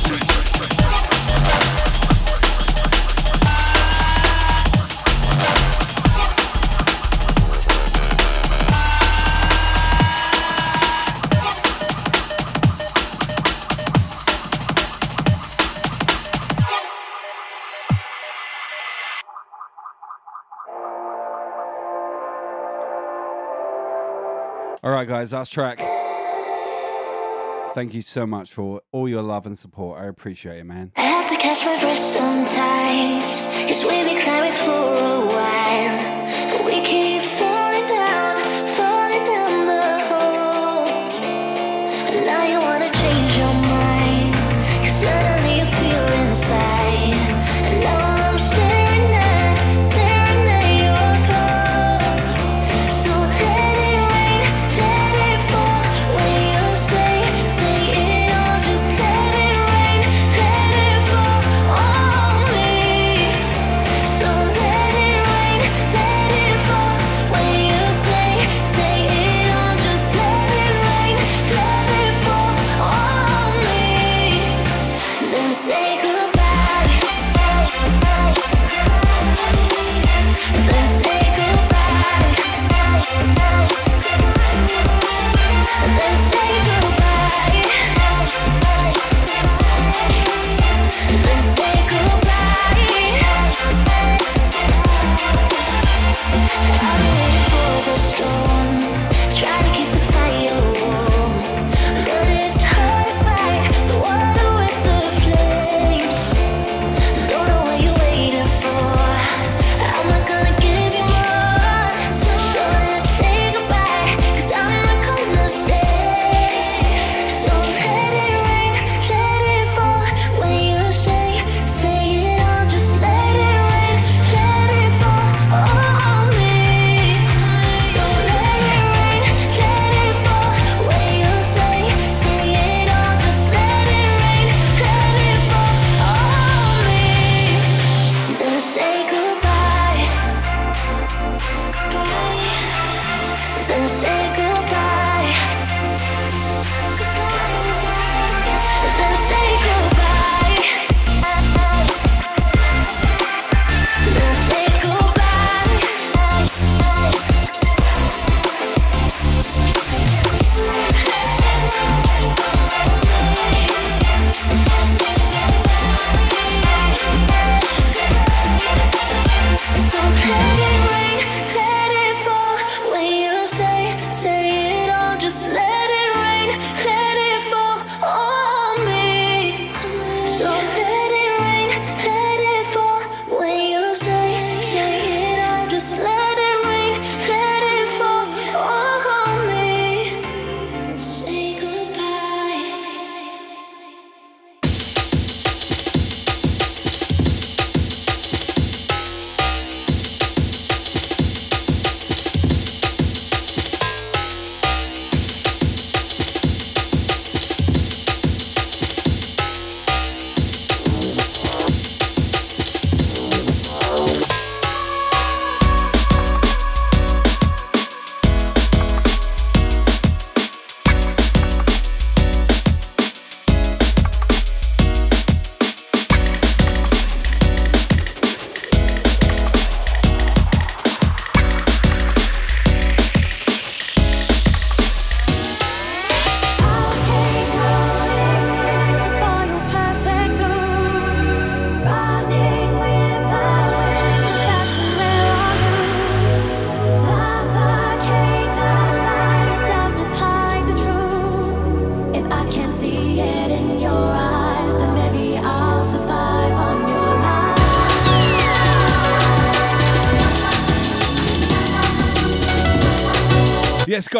All right, guys, that's track. Thank you so much for all your love and support. I appreciate it, man. I have to catch my breath sometimes, cause we've been climbing for a while, but we keep falling.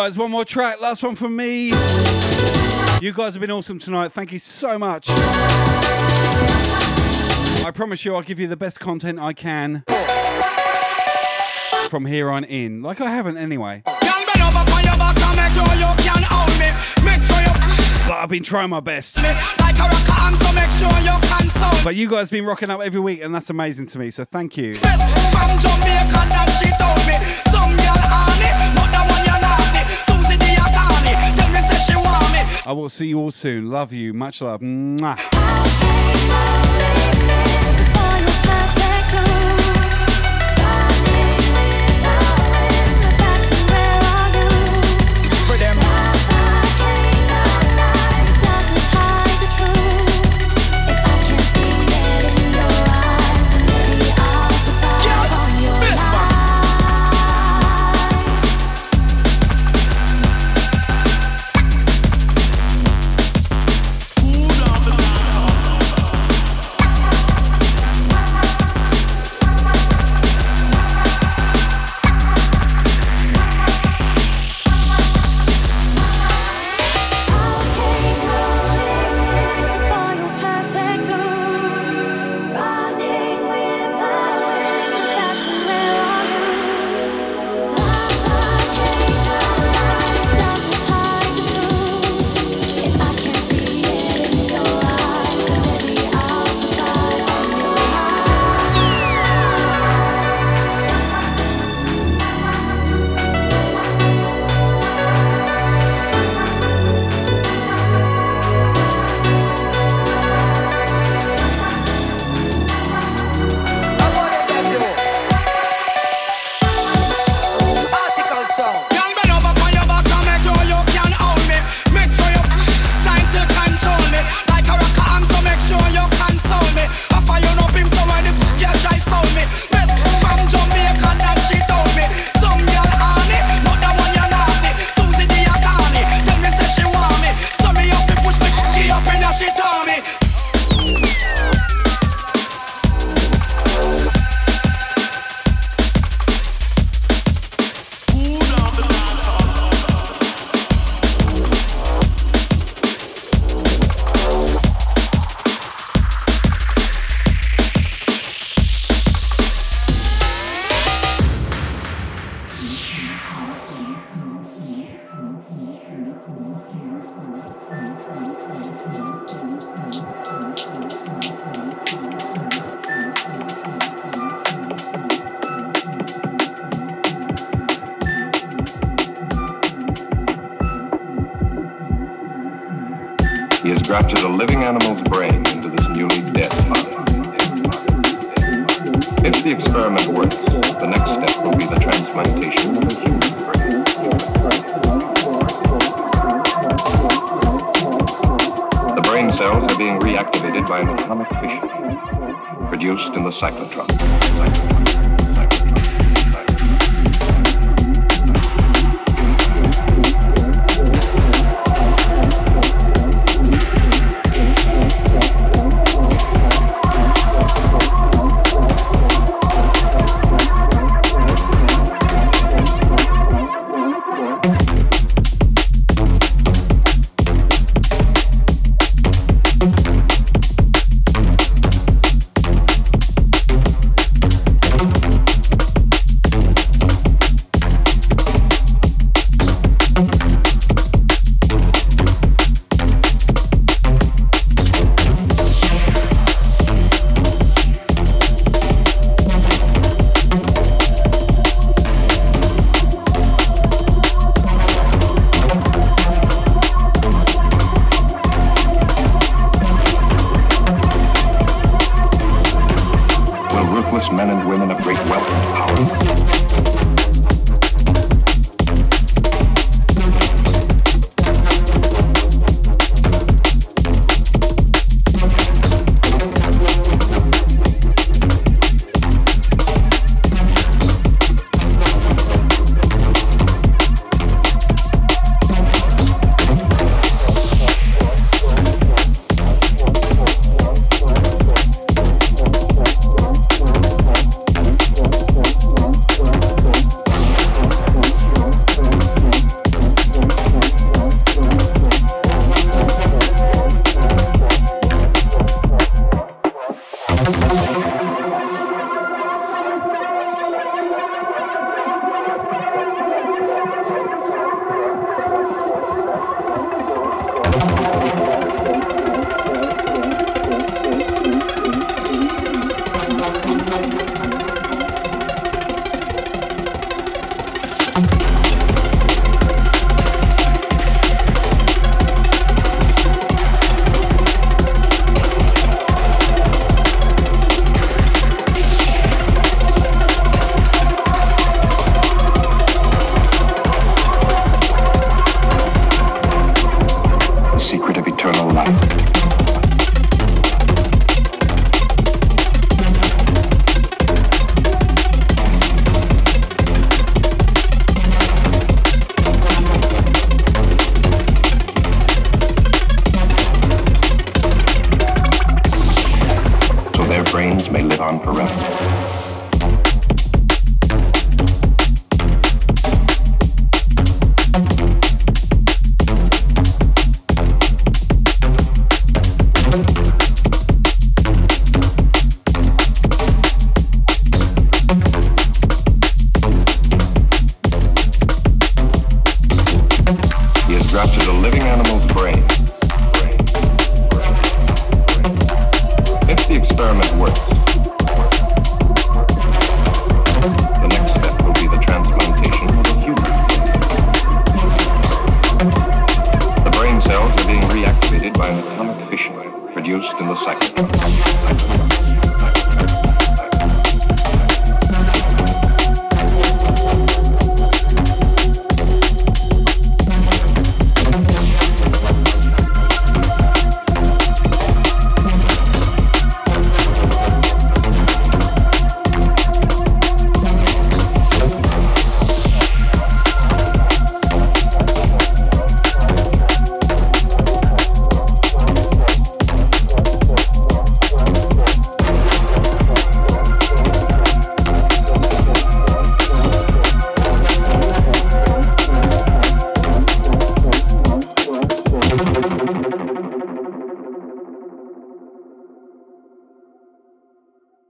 guys, one more track. Last one from me. You guys have been awesome tonight. Thank you so much. I promise you, I'll give you the best content I can from here on in. Like I haven't anyway. But I've been trying my best. But you guys been rocking up every week, and that's amazing to me. So thank you. I will see you all soon. Love you. Much love. Mwah.